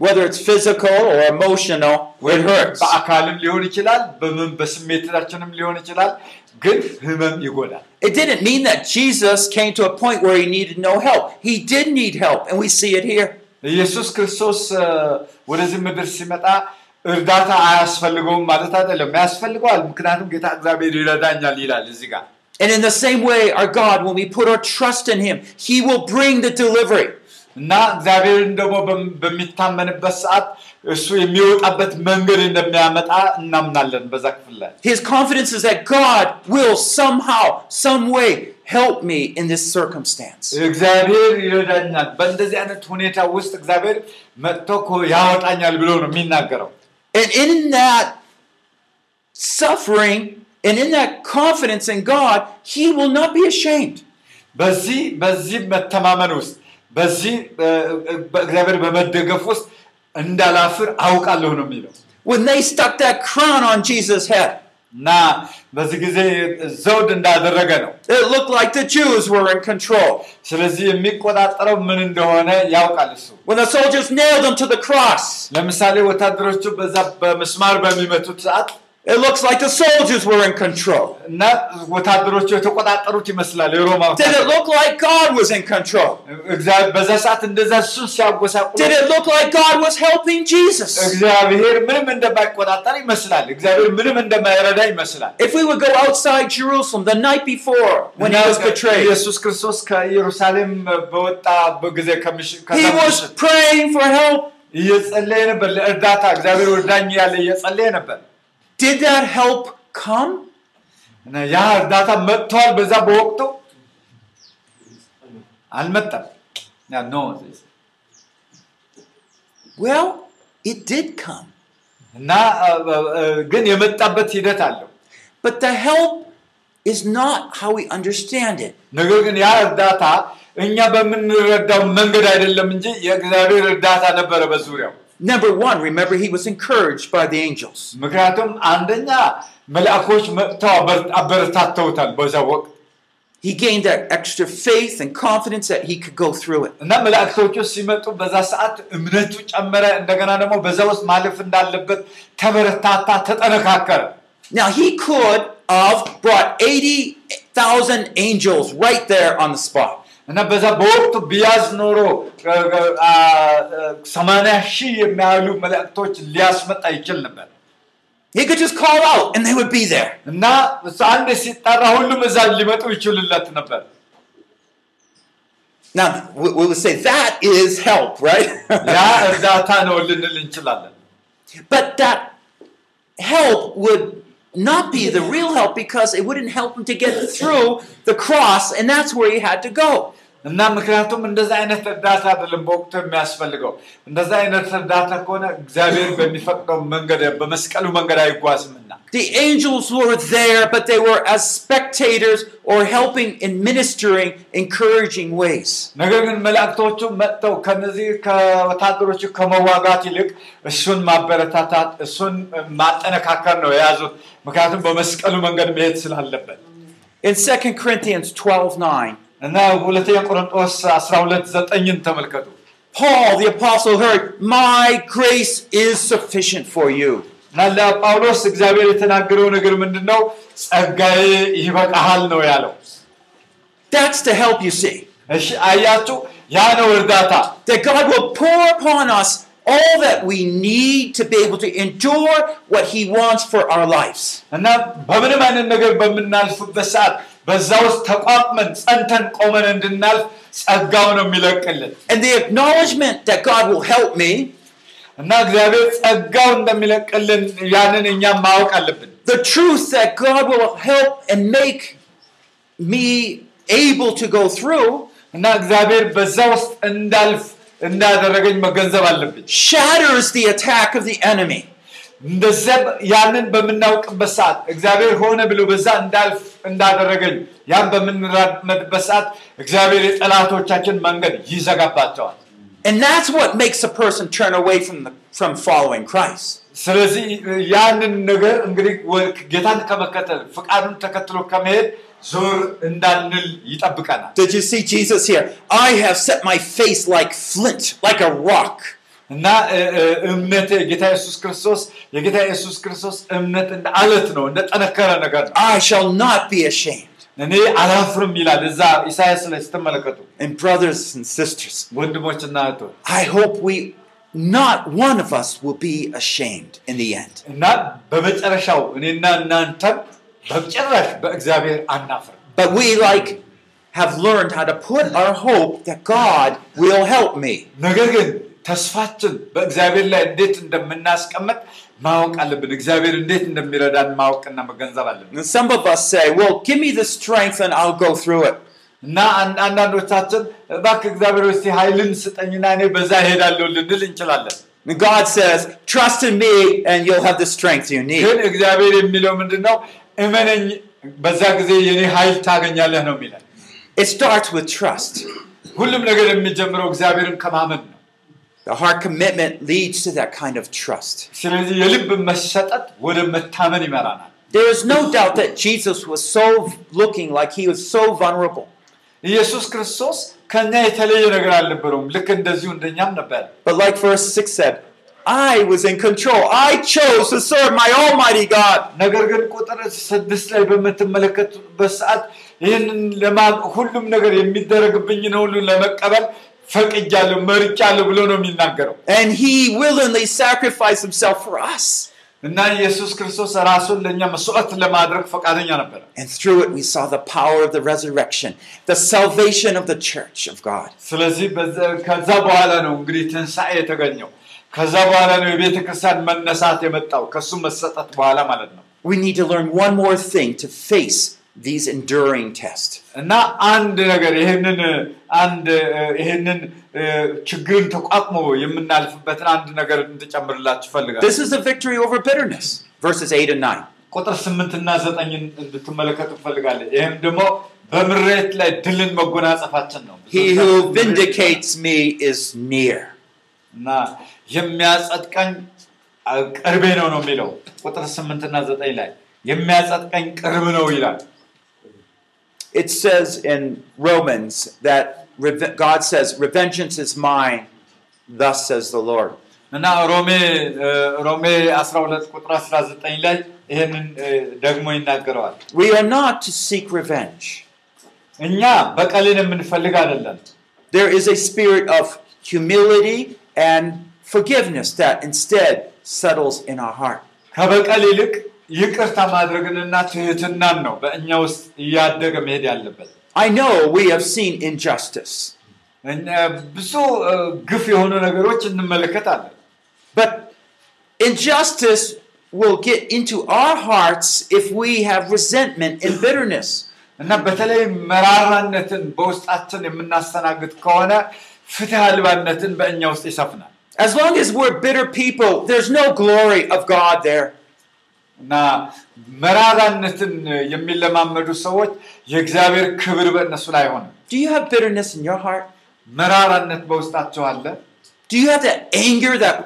Whether it's physical or emotional, it hurts. በአካልም ሊሆን ይችላል፣ በምን በስሜታችንም ሊሆን ይችላል። ግን ህመም ይጎዳል። It didn't mean that Jesus came to a point where he needed no help. He did need help, and we see it here. ኢየሱስ ክርስቶስ እ፣ ወደዚህ ምድር ሲመጣ እርዳታ አያስፈልገውም ማለት አይደለም። ያስፈልገዋል፣ ምክንያቱም ጌታ እግዚአብሔር ይረዳኛል ይላል እዚህ ጋር። And in the same way, our God, when we put our trust in him, he will bring the delivery. እና እግዚአብሔርን ደግሞ በም- በሚታመንበት ሰዓት እሱ የሚወጣበት መንገድ እንደሚያመጣ እናምናለን። በዛ ክፍል ላይ His confidence is that God will somehow, some way help me in this circumstance. እግዚአብሔር ይረዳኛል፣ በእንደዚህ አይነት ሁኔታ ውስጥ እግዚአብሔር መጥቶ እኮ ያወጣኛል ብሎ ነው የሚናገረው። And in that suffering and in that confidence in God, he will not be ashamed. በዚህ በዚህ መተማመን ውስጥ በዚህ እ፣ እ፣ በእግዚአብሔር በመደገፍ ውስጥ እንዳላፍር አውቃለሁ ነው የሚለው When they stuck that crown on Jesus' head, እና በዚህ ጊዜ ዘውድ እንዳደረገ ነው። it looked like the Jews were in control. ስለዚህ የሚቆጣጠረው ምን እንደሆነ ያውቃል እሱ። When the soldiers nailed him to the cross, ለምሳሌ ወታደሮቹ በዛ በምስማር በሚመቱት ሰዓት it looks like the soldiers were in control. እና ወታደሮቹ የተቆጣጠሩት ይመስላል የሮማ Did it ወታደሮች። look like God was in control? እግዚአብሔር በዛ ሰዓት እንደዛ እሱን ሲያጎሳቁሉ Did it look like God was helping Jesus? እግዚአብሔር ምንም እንደማይቆጣጠር ይመስላል። እግዚአብሔር ምንም እንደማይረዳ ይመስላል። If we would go outside Jerusalem the night before when he እና was betrayed, ኢየሱስ ክርስቶስ ከኢየሩሳሌም በወጣ ጊዜ ከምሽ- ከዛ he was ምሽት praying for help. እየጸለየ ነበር ለእርዳታ እግዚአብሔር ወርዳኝ ያለ እየጸለየ ነበር Did that help come? እና ያ እርዳታ መጥቷል በዛ በወቅቱ አልመጣም ያ ኖ Well, it did come. እና ግን የመጣበት ሂደት አለው But the help is not how we understand it. ነገር ግን ያ እርዳታ እኛ በምንረዳው መንገድ አይደለም እንጂ የእግዚአብሔር እርዳታ ነበረ በዙሪያው Number one, remember he was encouraged by the angels. ምክንያቱም አንደኛ መልአኮች መጥተው አበር- አበረታተውታል በዛ ወቅት He gained that extra faith and confidence that he could go through it. እና መላእክቶቹ ሲመጡ በዛ ሰዓት እምነቱ ጨመረ እንደገና ደግሞ በዛ ውስጥ ማለፍ እንዳለበት ተበረታታ ተጠነካከረ Now, he could have brought 80,000 angels right there on the spot. እና በዛ በወቅቱ ቢያዝ ኖሮ ሰማንያ ሺህ የሚያህሉ መላእክቶች ሊያስመጣ ይችል ነበር He could just call out and they would be there. እና እሱ አንድ ሲጠራ ሁሉም እዛ ሊመጡ ይችሉለት ነበር Now, we we would say that is help, right? ያ እርዳታ ነው ልንል እንችላለን but that help would not be the real help because it wouldn't help him to get through the cross, and that's where he had to go. እና ምክንያቱም እንደዛ አይነት እርዳታ አይደለም በወቅቱ የሚያስፈልገው እንደዛ አይነት እርዳታ ከሆነ እግዚአብሔር በሚፈቅደው መንገድ በመስቀሉ መንገድ አይጓዝምና The angels were there, but they were as spectators or helping in ministering, encouraging ways. ነገር ግን መላእክቶቹ መጥተው ከነዚህ ከወታደሮቹ ከመዋጋት ይልቅ እሱን ማበረታታት እሱን ማጠነካከር ነው የያዙት ምክንያቱም በመስቀሉ መንገድ መሄድ ስላለበት In 2 Corinthians 12 9, እና ሁለተኛ ቆሮንጦስ 12 ዘጠኝን ተመልከቱ Paul the apostle heard, My grace is sufficient for you. እና ለጳውሎስ እግዚአብሔር የተናገረው ነገር ምንድን ነው ጸጋዬ ይበቃሃል ነው ያለው That's the help you see. እሺ አያችሁ ያ ነው እርዳታ That God will pour upon us all that we need to be able to endure what He wants for our lives. እና በምንም አይነት ነገር በምናልፍበት ሰዓት በዛ ውስጥ ተቋቁመን ጸንተን ቆመን እንድናልፍ ጸጋው ነው የሚለቅልን And the acknowledgement that God will help me, እና እግዚአብሔር ጸጋው እንደሚለቅልን ያንን እኛም ማወቅ አለብን the truth that God will help and make me able to go through, እና እግዚአብሔር በዛ ውስጥ እንዳልፍ እንዳደረገኝ መገንዘብ አለብኝ shatters the attack of the enemy. እንደዚያ ያንን በምናውቅበት ሰዓት እግዚአብሔር ሆነ ብሎ በዛ እንዳልፍ እንዳደረገኝ ያን በምንራመድበት ሰዓት እግዚአብሔር የጠላቶቻችን መንገድ ይዘጋባቸዋል And that's what makes a person turn away from, the, from following Christ. ስለዚህ ያንን ነገር እንግዲህ ወ- ጌታን ከመከተል ፍቃዱን ተከትሎ ከመሄድ ዞር እንዳንል ይጠብቀናል። Did you see Jesus here? I have set my face like flint, like a rock. እና እ, እ, እምነት ጌታ ኢየሱስ ክርስቶስ የጌታ ኢየሱስ ክርስቶስ እምነት እንደ አለት ነው፣ እንደ ጠነከረ ነገር ነው። I shall not be ashamed. እኔ አላፍርም ይላል እዛ ኢሳያስ ላይ ስትመለከቱ And brothers and sisters, ወንድሞችና እህቶች I hope we, not one of us, will be ashamed in the end. እና በመጨረሻው እኔና እናንተም በጭራሽ በእግዚአብሔር አናፍርም። But we, like, have learned how to put our hope that God will help me. ነገር ግን ተስፋችን በእግዚአብሔር ላይ እንዴት እንደምናስቀምጥ ማወቅ አለብን። እግዚአብሔር እንዴት እንደሚረዳን ማወቅና መገንዘብ አለብን። And some of us say, Well, give me the strength and I'll go through it. እና አን- አንዳንዶቻችን እባክህ እግዚአብሔር እስቲ ኃይልን ስጠኝና እኔ በዛ እሄዳለሁ ልንል እንችላለን። And God says, Trust in me and you'll have the strength you need. ግን እግዚአብሔር የሚለው ምንድን ነው? እመነኝ፣ በዛ ጊዜ የኔ ኃይል ታገኛለህ ነው የሚለን። It starts with trust. ሁሉም ነገር የሚጀምረው እግዚአብሔርን ከማመን ነው። The heart commitment leads to that kind of trust. ስለዚህ የልብ መሰጠት ወደ መታመን ይመራናል። There is no doubt that Jesus was so looking like he was so vulnerable. ኢየሱስ ክርስቶስ ከኛ የተለየ ነገር አልነበረውም። ልክ እንደዚሁ እንደኛም ነበር። But like verse 6 said, I was in control. I chose to serve my Almighty God. ነገር ግን ቁጥር ስድስት ላይ በምትመለከቱበት ሰዓት ይህንን ለማ ሁሉም ነገር የሚደረግብኝን ሁሉ ለመቀበል ፈቅጃለሁ፣ መርጫለሁ ብሎ ነው የሚናገረው And he willingly sacrificed himself for us. እና ኢየሱስ ክርስቶስ ራሱን ለእኛ መስዋዕት ለማድረግ ፈቃደኛ ነበረ። And through it, we saw the power of the resurrection, the salvation of the church of God. ስለዚህ በዛ- ከዛ በኋላ ነው እንግዲህ ትንሣኤ የተገኘው። ከዛ በኋላ ነው የቤተ ክርስቲያን መነሳት የመጣው ከሱ መሰጠት በኋላ ማለት ነው። We need to learn one more thing to face these enduring tests. እና አንድ ነገር ይህንን አንድ ይህንን ችግርን ተቋቁሞ የምናልፍበትን አንድ ነገር እንድጨምርላችሁ እፈልጋለሁ። This is the victory over bitterness, verses 8 and 9. ቁጥር ስምንትና ዘጠኝን እንድትመለከቱ እፈልጋለሁ። ይህም ደግሞ በምሬት ላይ ድልን መጎናጸፋችን ነው። He who vindicates me is near. እና የሚያጸድቀኝ ቅርቤ ነው ነው የሚለው ቁጥር ስምንትና ዘጠኝ ላይ የሚያጸድቀኝ ቅርብ ነው ይላል። It says in Romans that reve- God says, Revengeance is mine, thus says the Lord. እና ሮሜ እ፣ ሮሜ 12 ቁጥር 19 ላይ ይህንን እ፣ ደግሞ ይናገረዋል። We are not to seek revenge. እኛ በቀልን የምንፈልግ አይደለም። There is a spirit of humility and forgiveness that instead settles in our heart. ከበቀል ይልቅ ይቅርታ ማድረግንና ትህትናን ነው በእኛ ውስጥ እያደገ መሄድ ያለበት። I know we have seen injustice, እኛ ብዙ እ፣ ግፍ የሆኑ ነገሮች እንመለከታለን። but injustice will get into our hearts if we have resentment and bitterness. እና በተለይ መራራነትን በውስጣችን የምናስተናግድ ከሆነ ፍትህ አልባነትን በእኛ ውስጥ ይሰፍናል As long as we're bitter people, there's no glory of God there. እና መራራነትን የሚለማመዱ ሰዎች የእግዚአብሔር ክብር በእነሱ ላይ አይሆንም። Do you have bitterness in your heart? መራራነት በውስጣቸው አለ Do you have that anger that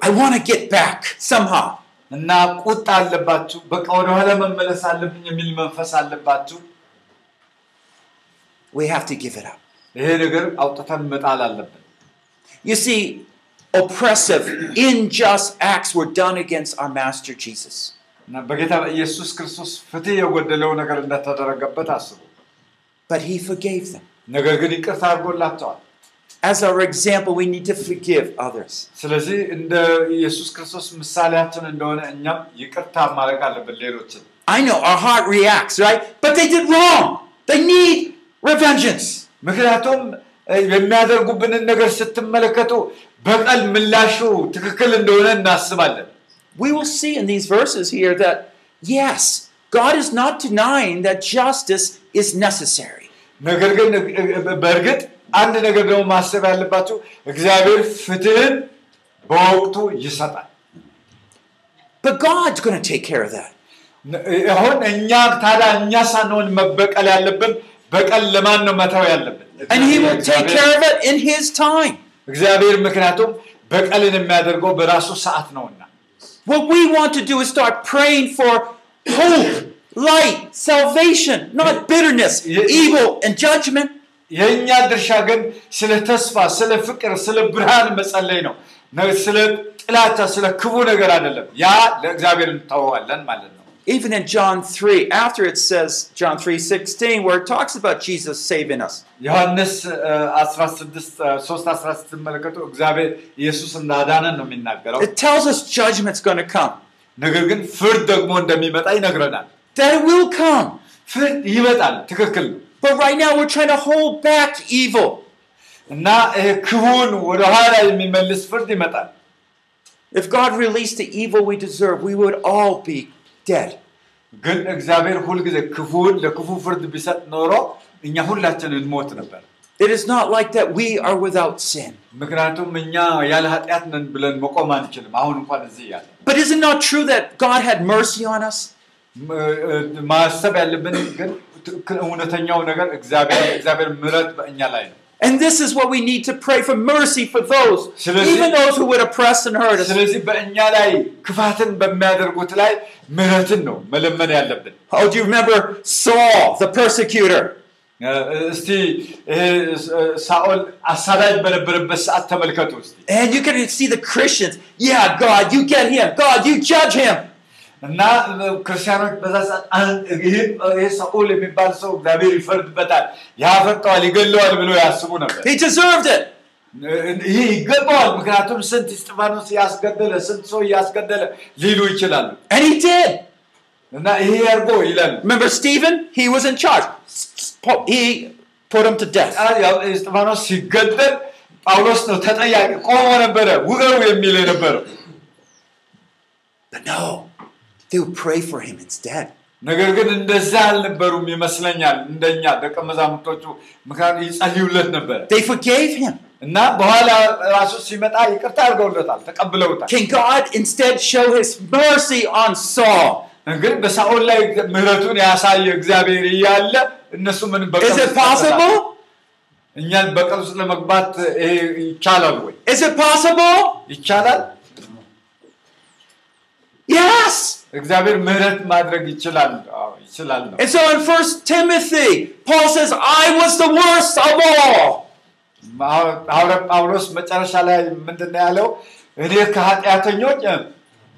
I want to get back somehow? እና ቁጣ አለባችሁ፣ በቃ ወደኋላ መመለስ አለብኝ የሚል መንፈስ አለባችሁ። We have to give it up. ይሄ ነገር አውጥተን መጣል አለብን። You see, oppressive, unjust acts were done against our Master Jesus. እና በጌታ በኢየሱስ ክርስቶስ ፍትህ የጎደለው ነገር እንደተደረገበት አስቡ። But he forgave them. ነገር ግን ይቅርታ አድርጎላቸዋል። As our example, we need to forgive others. ስለዚህ እንደ ኢየሱስ ክርስቶስ ምሳሌያችን እንደሆነ እኛም ይቅርታ ማድረግ አለብን ሌሎችን። I know our heart reacts, right? But they did wrong. They need revengeance. ምክንያቱም የሚያደርጉብንን ነገር ስትመለከቱ በቀል ምላሹ ትክክል እንደሆነ እናስባለን። We will see in these verses here that, yes, God is not denying that justice is necessary. ነገር ግን እ- እ- በእርግጥ አንድ ነገር ደግሞ ማሰብ ያለባችሁ እግዚአብሔር ፍትህን በወቅቱ ይሰጣል። But God's going to take care of that. ነ- አሁን እኛ ታዲያ እኛ ሳንሆን መበቀል ያለብን በቀል ለማን ነው መተው ያለብን? And He will take care of it in His time. እግዚአብሔር ምክንያቱም በቀልን የሚያደርገው በራሱ ሰዓት ነውና What we want to do is start praying for hope, light, salvation, not bitterness, Ye- evil, and judgment. የእኛ ድርሻ ግን ስለ ተስፋ፣ ስለ ፍቅር፣ ስለ ብርሃን መጸለይ ነው። ነ- ስለ ጥላቻ፣ ስለ ክፉ ነገር አይደለም። ያ ለእግዚአብሔር እንተወዋለን ማለት ነው። Even in John 3, after it says, John 3 16, where it talks about Jesus saving us. ዮሐንስ እ, 16 እ, 3 16 ስትመለከቱ እግዚአብሔር ኢየሱስ እንዳዳነን ነው የሚናገረው። It tells us judgment's going to come. ነገር ግን ፍርድ ደግሞ እንደሚመጣ ይነግረናል። That it will come. ፍርድ ይመጣል፣ ትክክል ነው። But right now we're trying to hold back evil. እና ይሄ ክፉን ወደኋላ የሚመልስ ፍርድ ይመጣል። If God released the evil we deserve, we would all be dead. ግን እግዚአብሔር ሁልጊዜ ክፉን ለክፉ ፍርድ ቢሰጥ ኖሮ እኛ ሁላችን እንሞት ነበር። It is not like that we are without sin. ምክንያቱም እኛ ያለ ኃጢአት ነን ብለን መቆም አንችልም። አሁን እንኳን እዚህ ያለ But is it not true that God had mercy on us? ማሰብ ያለብን ግን እውነተኛው ነገር እግዚአብሔር ምሕረት በእኛ ላይ ነው። And this is what we need to pray for mercy for those, ስለዚህ- even those who would oppress and hurt us. ስለዚህ በእኛ ላይ ክፋትን በሚያደርጉት ላይ ምሕረትን ነው መለመን ያለብን። Oh, do you remember Saul, the persecutor? እ- እስቲ ይሄ ሳኦል አሳዳጅ በነበረበት ሰዓት ተመልከቱ እስቲ And you can see the Christians. Yeah, God, you get him. God, you judge him. እና ክርስቲያኖች በዛ ይህ ሳኦል የሚባል ሰው እግዚአብሔር ይፈርድበታል፣ ያፈርጠዋል፣ ይገለዋል ብሎ ያስቡ ነበር።. ይህ ይገባዋል፣ ምክንያቱም ስንት እስጢፋኖስ ያስገደለ ስንት ሰው እያስገደለ ሊሉ ይችላሉ።. እና ይሄ አድርጎ ይላሉ። Remember Stephen? He was in charge. He put him to death. ያው እስጢፋኖስ ሲገደል ጳውሎስ ነው ተጠያቂ፣ ቆሞ ነበረ ውገሩ የሚል የነበረው። But no, they would pray for him instead. ነገር ግን እንደዛ አልነበሩም ይመስለኛል እንደኛ ደቀ መዛሙርቶቹ፣ ምክንያቱም ይጸልዩለት ነበረ They forgave him. እና በኋላ ራሱ ሲመጣ ይቅርታ አድርገውለታል፣ ተቀብለውታል። Can God instead show his mercy on Saul? በሳኦል ላይ ምሕረቱን ያሳየ እግዚአብሔር እያለ እነሱ ምን Is it ውስጥ possible? እኛን በቀል ውስጥ ለመግባት ይቻላል ወይ? Is it possible? ይቻላል። Yes. እግዚአብሔር ምሕረት ማድረግ ይችላል። አዎ ይችላል ነው። And so in First Timothy, Paul says, I was the worst of all. ሐዋርያ ጳውሎስ መጨረሻ ላይ ምንድን ነው ያለው? እኔ ከኃጢአተኞች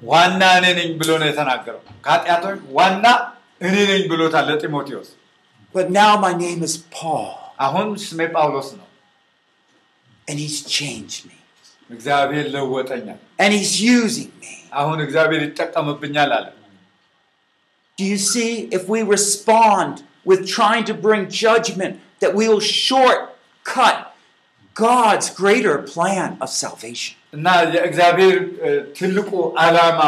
ዋና እኔ ነኝ ብሎ ነው የተናገረው። ከኃጢአተኞች ዋና እኔ ነኝ ብሎታል ለጢሞቴዎስ። But now my name is Paul, አሁን ስሜ ጳውሎስ ነው። and he's changed me, እግዚአብሔር ለወጠኛል። and he's using me. አሁን እግዚአብሔር ይጠቀምብኛል አለ። Do you see if we respond with trying to bring judgment, that we will shortcut God's greater plan of salvation? እና የእግዚአብሔር እ፣ ትልቁ ዓላማ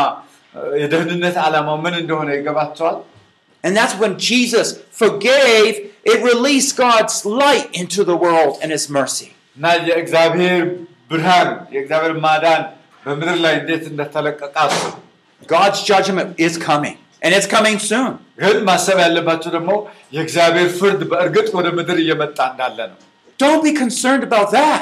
እ፣ የደህንነት ዓላማው ምን እንደሆነ ይገባቸዋል። And that's when Jesus forgave, it released God's light into the world and his mercy. እና የእግዚአብሔር ብርሃን የእግዚአብሔር ማዳን በምድር ላይ እንዴት እንደተለቀቀ አስቡ። God's judgment is coming, and it's coming soon. ግን ማሰብ ያለባቸው ደግሞ የእግዚአብሔር ፍርድ በእርግጥ ወደ ምድር እየመጣ እንዳለ ነው። Don't be concerned about that.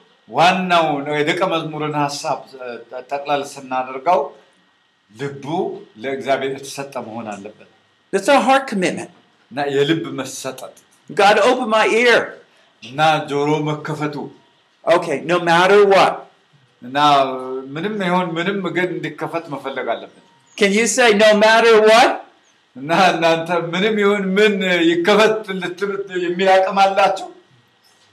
ዋናው የደቀ መዝሙርን ሀሳብ ጠቅላላ ስናደርገው ልቡ ለእግዚአብሔር የተሰጠ መሆን አለበት That's a heart commitment. እና የልብ መሰጠት God, open my ear. እና ጆሮ መከፈቱ Okay, no matter what. እና ምንም ይሆን ምንም ግን እንዲከፈት መፈለግ አለብን Can you say, no matter what? እና እናንተ ምንም ይሁን ምን ይከፈት ልትሉት የሚል አቅም አላቸው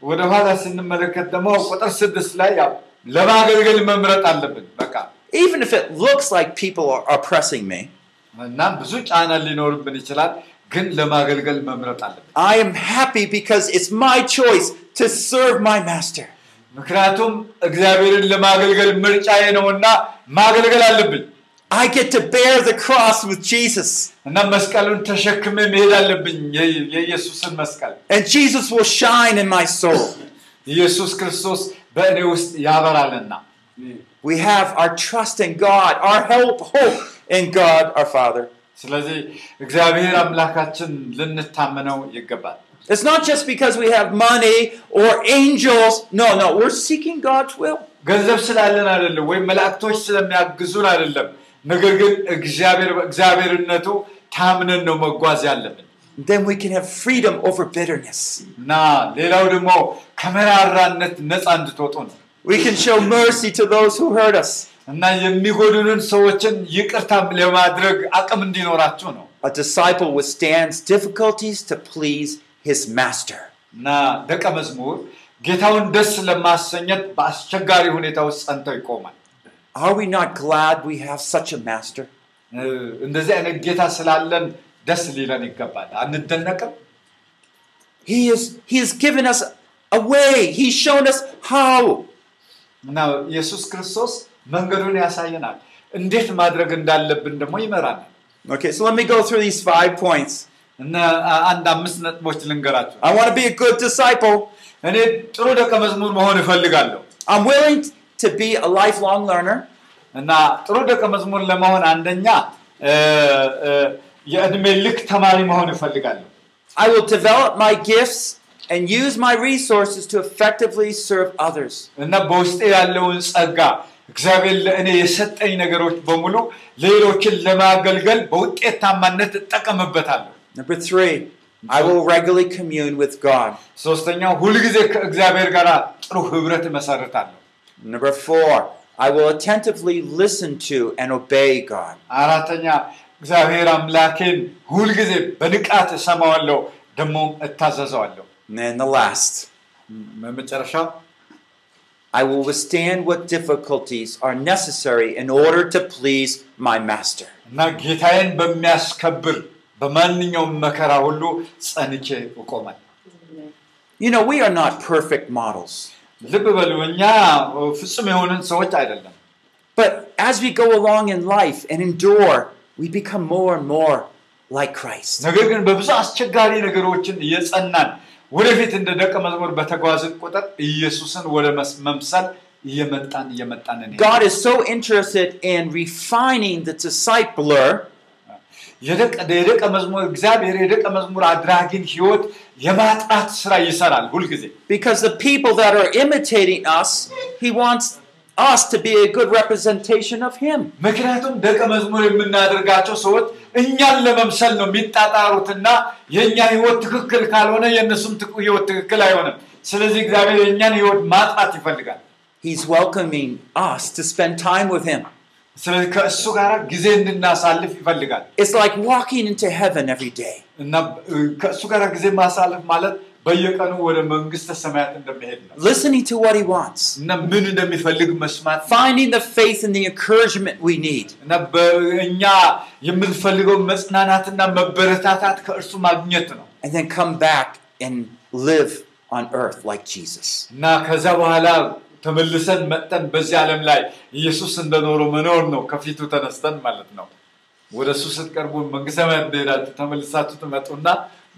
እና እ፣ ወደኋላ ስንመለከት ደግሞ ቁጥር ስድስት ላይ ያው ለማገልገል መምረጥ አለብን በቃ Even if it looks like people are oppressing me, እና ብዙ ጫና ሊኖርብን ይችላል ግን ለማገልገል መምረጥ አለብን I am happy because it's my choice to serve my master. ምክንያቱም እግዚአብሔርን ለማገልገል ምርጫዬ ነውና ማገልገል አለብኝ I get to bear the cross with Jesus, እና መስቀሉን ተሸክሜ መሄድ አለብኝ የ- የኢየሱስን መስቀል and Jesus will shine in my soul. ኢየሱስ ክርስቶስ በእኔ ውስጥ ያበራልና We have our trust in God, our help, hope in God our Father. ስለዚህ እግዚአብሔር አምላካችን ልንታመነው ይገባል It's not just because we have money or angels. No, no, we're seeking God's will. ገንዘብ ስላለን አይደለም ወይም መላእክቶች ስለሚያግዙን አይደለም ነገር ግን እግዚአብሔር እግዚአብሔርነቱ ታምነን ነው መጓዝ ያለብን Then we can have freedom over bitterness. እና ሌላው ደግሞ ከመራራነት ነፃ እንድትወጡ ነው We can show mercy to those who hurt us. እና የሚጎዱንን ሰዎችን ይቅርታ ለማድረግ አቅም እንዲኖራችሁ ነው A disciple withstands difficulties to please his master. እና ደቀ መዝሙር ጌታውን ደስ ለማሰኘት በአስቸጋሪ ሁኔታ ውስጥ ጸንተው ይቆማል Are we not glad we have such a master? እ፣ እንደዚህ አይነት ጌታ ስላለን ደስ ሊለን ይገባል አንደነቅም He is he has given us a way. He's shown us how. እና ኢየሱስ ክርስቶስ መንገዱን ያሳየናል እንዴት ማድረግ እንዳለብን ደግሞ ይመራናል Okay, so let me go through these five points. እና አ- አንድ አምስት ነጥቦች ልንገራቸው I want to be a good disciple. እኔ ጥሩ ደቀ መዝሙር መሆን እፈልጋለሁ I'm willing to be a lifelong learner. እና ጥሩ ደቀ መዝሙር ለመሆን አንደኛ እ፣ እ፣ የእድሜ ልክ ተማሪ መሆን እፈልጋለሁ I will develop my gifts and use my resources to effectively serve others. እና በውስጤ ያለውን ጸጋ እግዚአብሔር ለእኔ የሰጠኝ ነገሮች በሙሉ ሌሎችን ለማገልገል በውጤታማነት እጠቀምበታለሁ Number three, I will regularly commune with God. ሶስተኛው ሁልጊዜ ከእግዚአብሔር ጋር ጥሩ ህብረት እመሰርታለሁ Number four, I will attentively listen to and obey God. አራተኛ እግዚአብሔር አምላኬን ሁልጊዜ በንቃት እሰማዋለሁ ደግሞም እታዘዘዋለሁ And then the last, በመጨረሻው I will withstand what difficulties are necessary in order to please my master. እና ጌታዬን በሚያስከብር በማንኛውም መከራ ሁሉ ጸንቼ እቆማል You know, we are not perfect models. ልብ በሉ እኛ ፍጹም የሆንን ሰዎች አይደለም But as we go along in life and endure, we become more and more like Christ. ነገር ግን በብዙ አስቸጋሪ ነገሮችን እየጸናን ወደፊት እንደ ደቀ መዝሙር በተጓዝን ቁጥር ኢየሱስን ወደ መስ- መምሰል እየመጣን እየመጣን እንሄዳለን። God is so interested in refining the discipler የደቀ መዝሙር እግዚአብሔር የደቀ መዝሙር አድራጊን ህይወት የማጥራት ስራ ይሰራል ሁልጊዜ because the people that are imitating us, He wants us to be a good representation of Him. ምክንያቱም ደቀ መዝሙር የምናደርጋቸው ሰዎች እኛን ለመምሰል ነው የሚጣጣሩትና የእኛ ህይወት ትክክል ካልሆነ የእነሱም ህይወት ትክክል አይሆንም ስለዚህ እግዚአብሔር የእኛን ህይወት ማጥራት ይፈልጋል He's welcoming us to spend time with Him. ስለዚህ ከእሱ ጋር ጊዜ እንድናሳልፍ ይፈልጋል It's like walking into heaven every day. እና እ፣ ከእሱ ጋር ጊዜ ማሳለፍ ማለት በየቀኑ ወደ መንግስተ ሰማያት እንደሚሄድ ነው listening to what He wants, እና ምን እንደሚፈልግ መስማት finding the faith and the encouragement we need. እና በእኛ የምንፈልገው መጽናናትና መበረታታት ከእርሱ ማግኘት ነው and then come back and live on earth like Jesus. እና ከዛ በኋላ ተመልሰን መጠን በዚህ ዓለም ላይ ኢየሱስ እንደኖሩ መኖር ነው ከፊቱ ተነስተን ማለት ነው ወደ እሱ ስትቀርቡ መንግስተ ሰማያት ትሄዳችሁ ተመልሳችሁ ትመጡና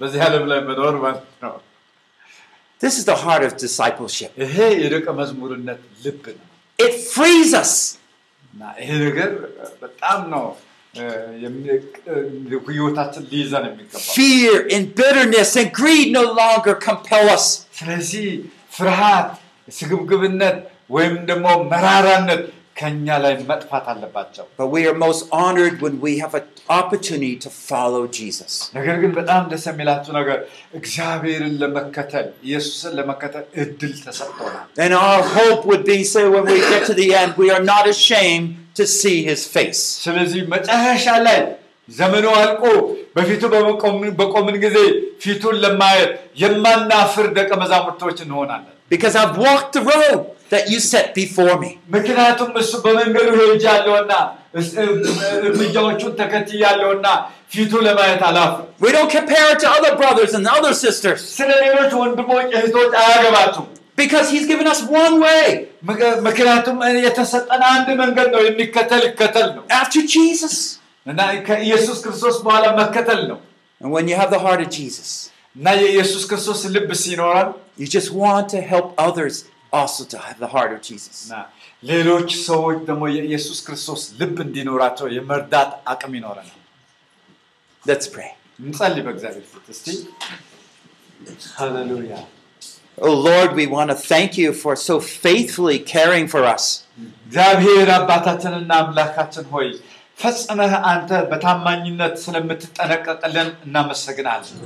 በዚህ ዓለም ላይ መኖር ማለት ነው This is the heart of discipleship. ይሄ የደቀ መዝሙርነት ልብ ነው It frees us. እና ይሄ ነገር በጣም ነው እ፣ የሚ- እ፣ ህይወታችን ሊይዘን የሚገባው Fear and bitterness and greed no longer compel us. ስለዚህ ፍርሃት ስግብግብነት ወይም ደግሞ መራራነት ከኛ ላይ መጥፋት አለባቸው But we are most honored when we have an opportunity to follow Jesus. ነገር ግን በጣም ደስ የሚላችሁ ነገር እግዚአብሔርን ለመከተል ኢየሱስን ለመከተል እድል ተሰጥቶናል And our hope would be so when we get to the end, we are not ashamed to see his face. ስለዚህ መጨረሻ ላይ ዘመኑ አልቆ በፊቱ በመቆም- በቆምን ጊዜ ፊቱን ለማየት የማናፍር ደቀ መዛሙርቶች እንሆናለን። Because I've walked the road that you set before me. ምክንያቱም እሱ በመንገዱ ሄጃለሁና እስ- እርምጃዎቹን ተከትያለሁና ፊቱ ለማየት አላፍር። We don't compare it to other brothers and other sisters. ስለ ሌሎች ወንድሞች እህቶች አያገባችሁም። Because he's given us one way ምክ- ምክንያቱም የተሰጠን አንድ መንገድ ነው፣ የሚከተል ይከተል ነው after Jesus. እና ከኢየሱስ ክርስቶስ በኋላ መከተል ነው And when you have the heart of Jesus, እና የኢየሱስ ክርስቶስ ልብ ሲኖረን you just want to help others also to have the heart of Jesus. እና ሌሎች ሰዎች ደግሞ የኢየሱስ ክርስቶስ ልብ እንዲኖራቸው የመርዳት አቅም ይኖረናል። Let's pray. እንጸልይ በእግዚአብሔር ፊት እስቲ። ሃሌሉያ Oh Lord, we want to thank you for so faithfully caring for us. እግዚአብሔር አባታችንና አምላካችን ሆይ ፈጽመህ አንተ በታማኝነት ስለምትጠነቀቅልን እናመሰግናለን።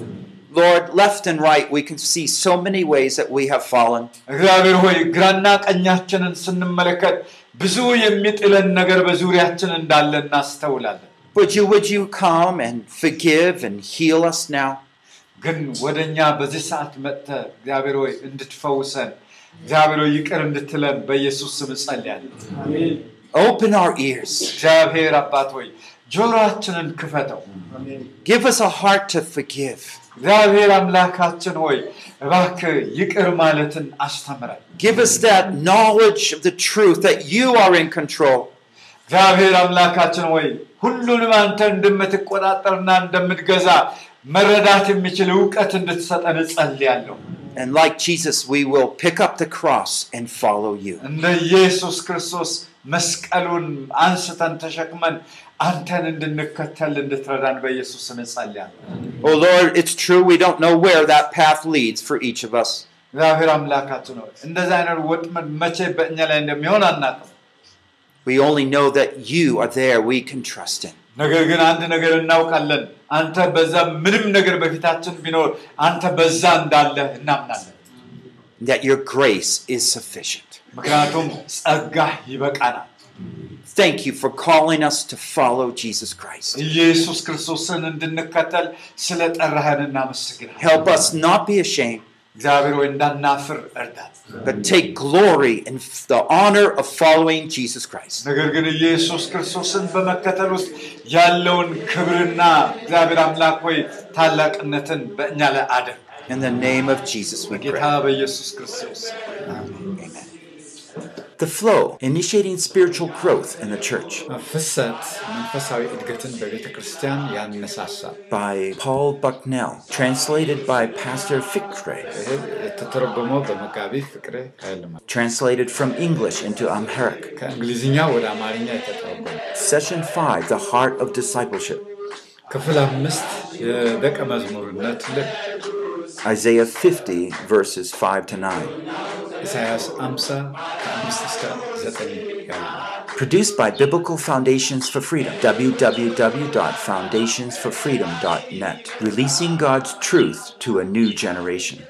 Lord, left and right, we can see so many ways that we have fallen. እግዚአብሔር ሆይ ግራና ቀኛችንን ስንመለከት ብዙ የሚጥለን ነገር በዙሪያችን እንዳለ እናስተውላለን። Would you, would you come and forgive and heal us now? ግን ወደ እኛ በዚህ ሰዓት መጥተህ እግዚአብሔር ሆይ እንድትፈውሰን እግዚአብሔር ሆይ ይቅር እንድትለን በኢየሱስ ስም እጸልያለሁ። Open our ears. እግዚአብሔር አባት ሆይ ጆሮአችንን ክፈተው። Give us a heart to forgive. እግዚአብሔር አምላካችን ሆይ እባክህ ይቅር ማለትን አስተምረን። Give us that knowledge of the truth that you are in control. እግዚአብሔር አምላካችን ሆይ ሁሉንም አንተ እንደምትቆጣጠርና እንደምትገዛ መረዳት የሚችል እውቀት እንድትሰጠን እጸልያለሁ። And like Jesus, we will pick up the cross and follow you. እንደ ኢየሱስ ክርስቶስ መስቀሉን አንስተን ተሸክመን አንተን እንድንከተል እንድትረዳን በኢየሱስ ስም እጸልያለሁ። Oh Lord, it's true we don't know where that path leads for each of us. እግዚአብሔር አምላካችን ሆይ እንደዚህ አይነት ወጥመድ መቼ በእኛ ላይ እንደሚሆን አናውቅም። We only know that you are there we can trust in. ነገር ግን አንድ ነገር እናውቃለን። አንተ በዛ ምንም ነገር በፊታችን ቢኖር አንተ በዛ እንዳለህ እናምናለን። That your grace is sufficient. ምክንያቱም ጸጋህ ይበቃናል። Thank you for calling us to follow Jesus Christ. ኢየሱስ ክርስቶስን እንድንከተል ስለ ጠራህን እናመሰግናለን። Help us not be ashamed, እግዚአብሔር ወይ እንዳናፍር እርዳን። but take glory in the honor of following Jesus Christ. ነገር ግን ኢየሱስ ክርስቶስን በመከተል ውስጥ ያለውን ክብርና እግዚአብሔር አምላክ ሆይ ታላቅነትን በእኛ ላይ አድርግ። In the name of Jesus, we ጌታ pray. በኢየሱስ ክርስቶስ the flow, initiating spiritual growth in the church. By Paul Bucknell, translated by Pastor Fikre. Translated from English into Amharic. Session 5 The Heart of Discipleship. Isaiah 50, verses 5 to 9. Produced by Biblical Foundations for Freedom, www.foundationsforfreedom.net, releasing God's truth to a new generation.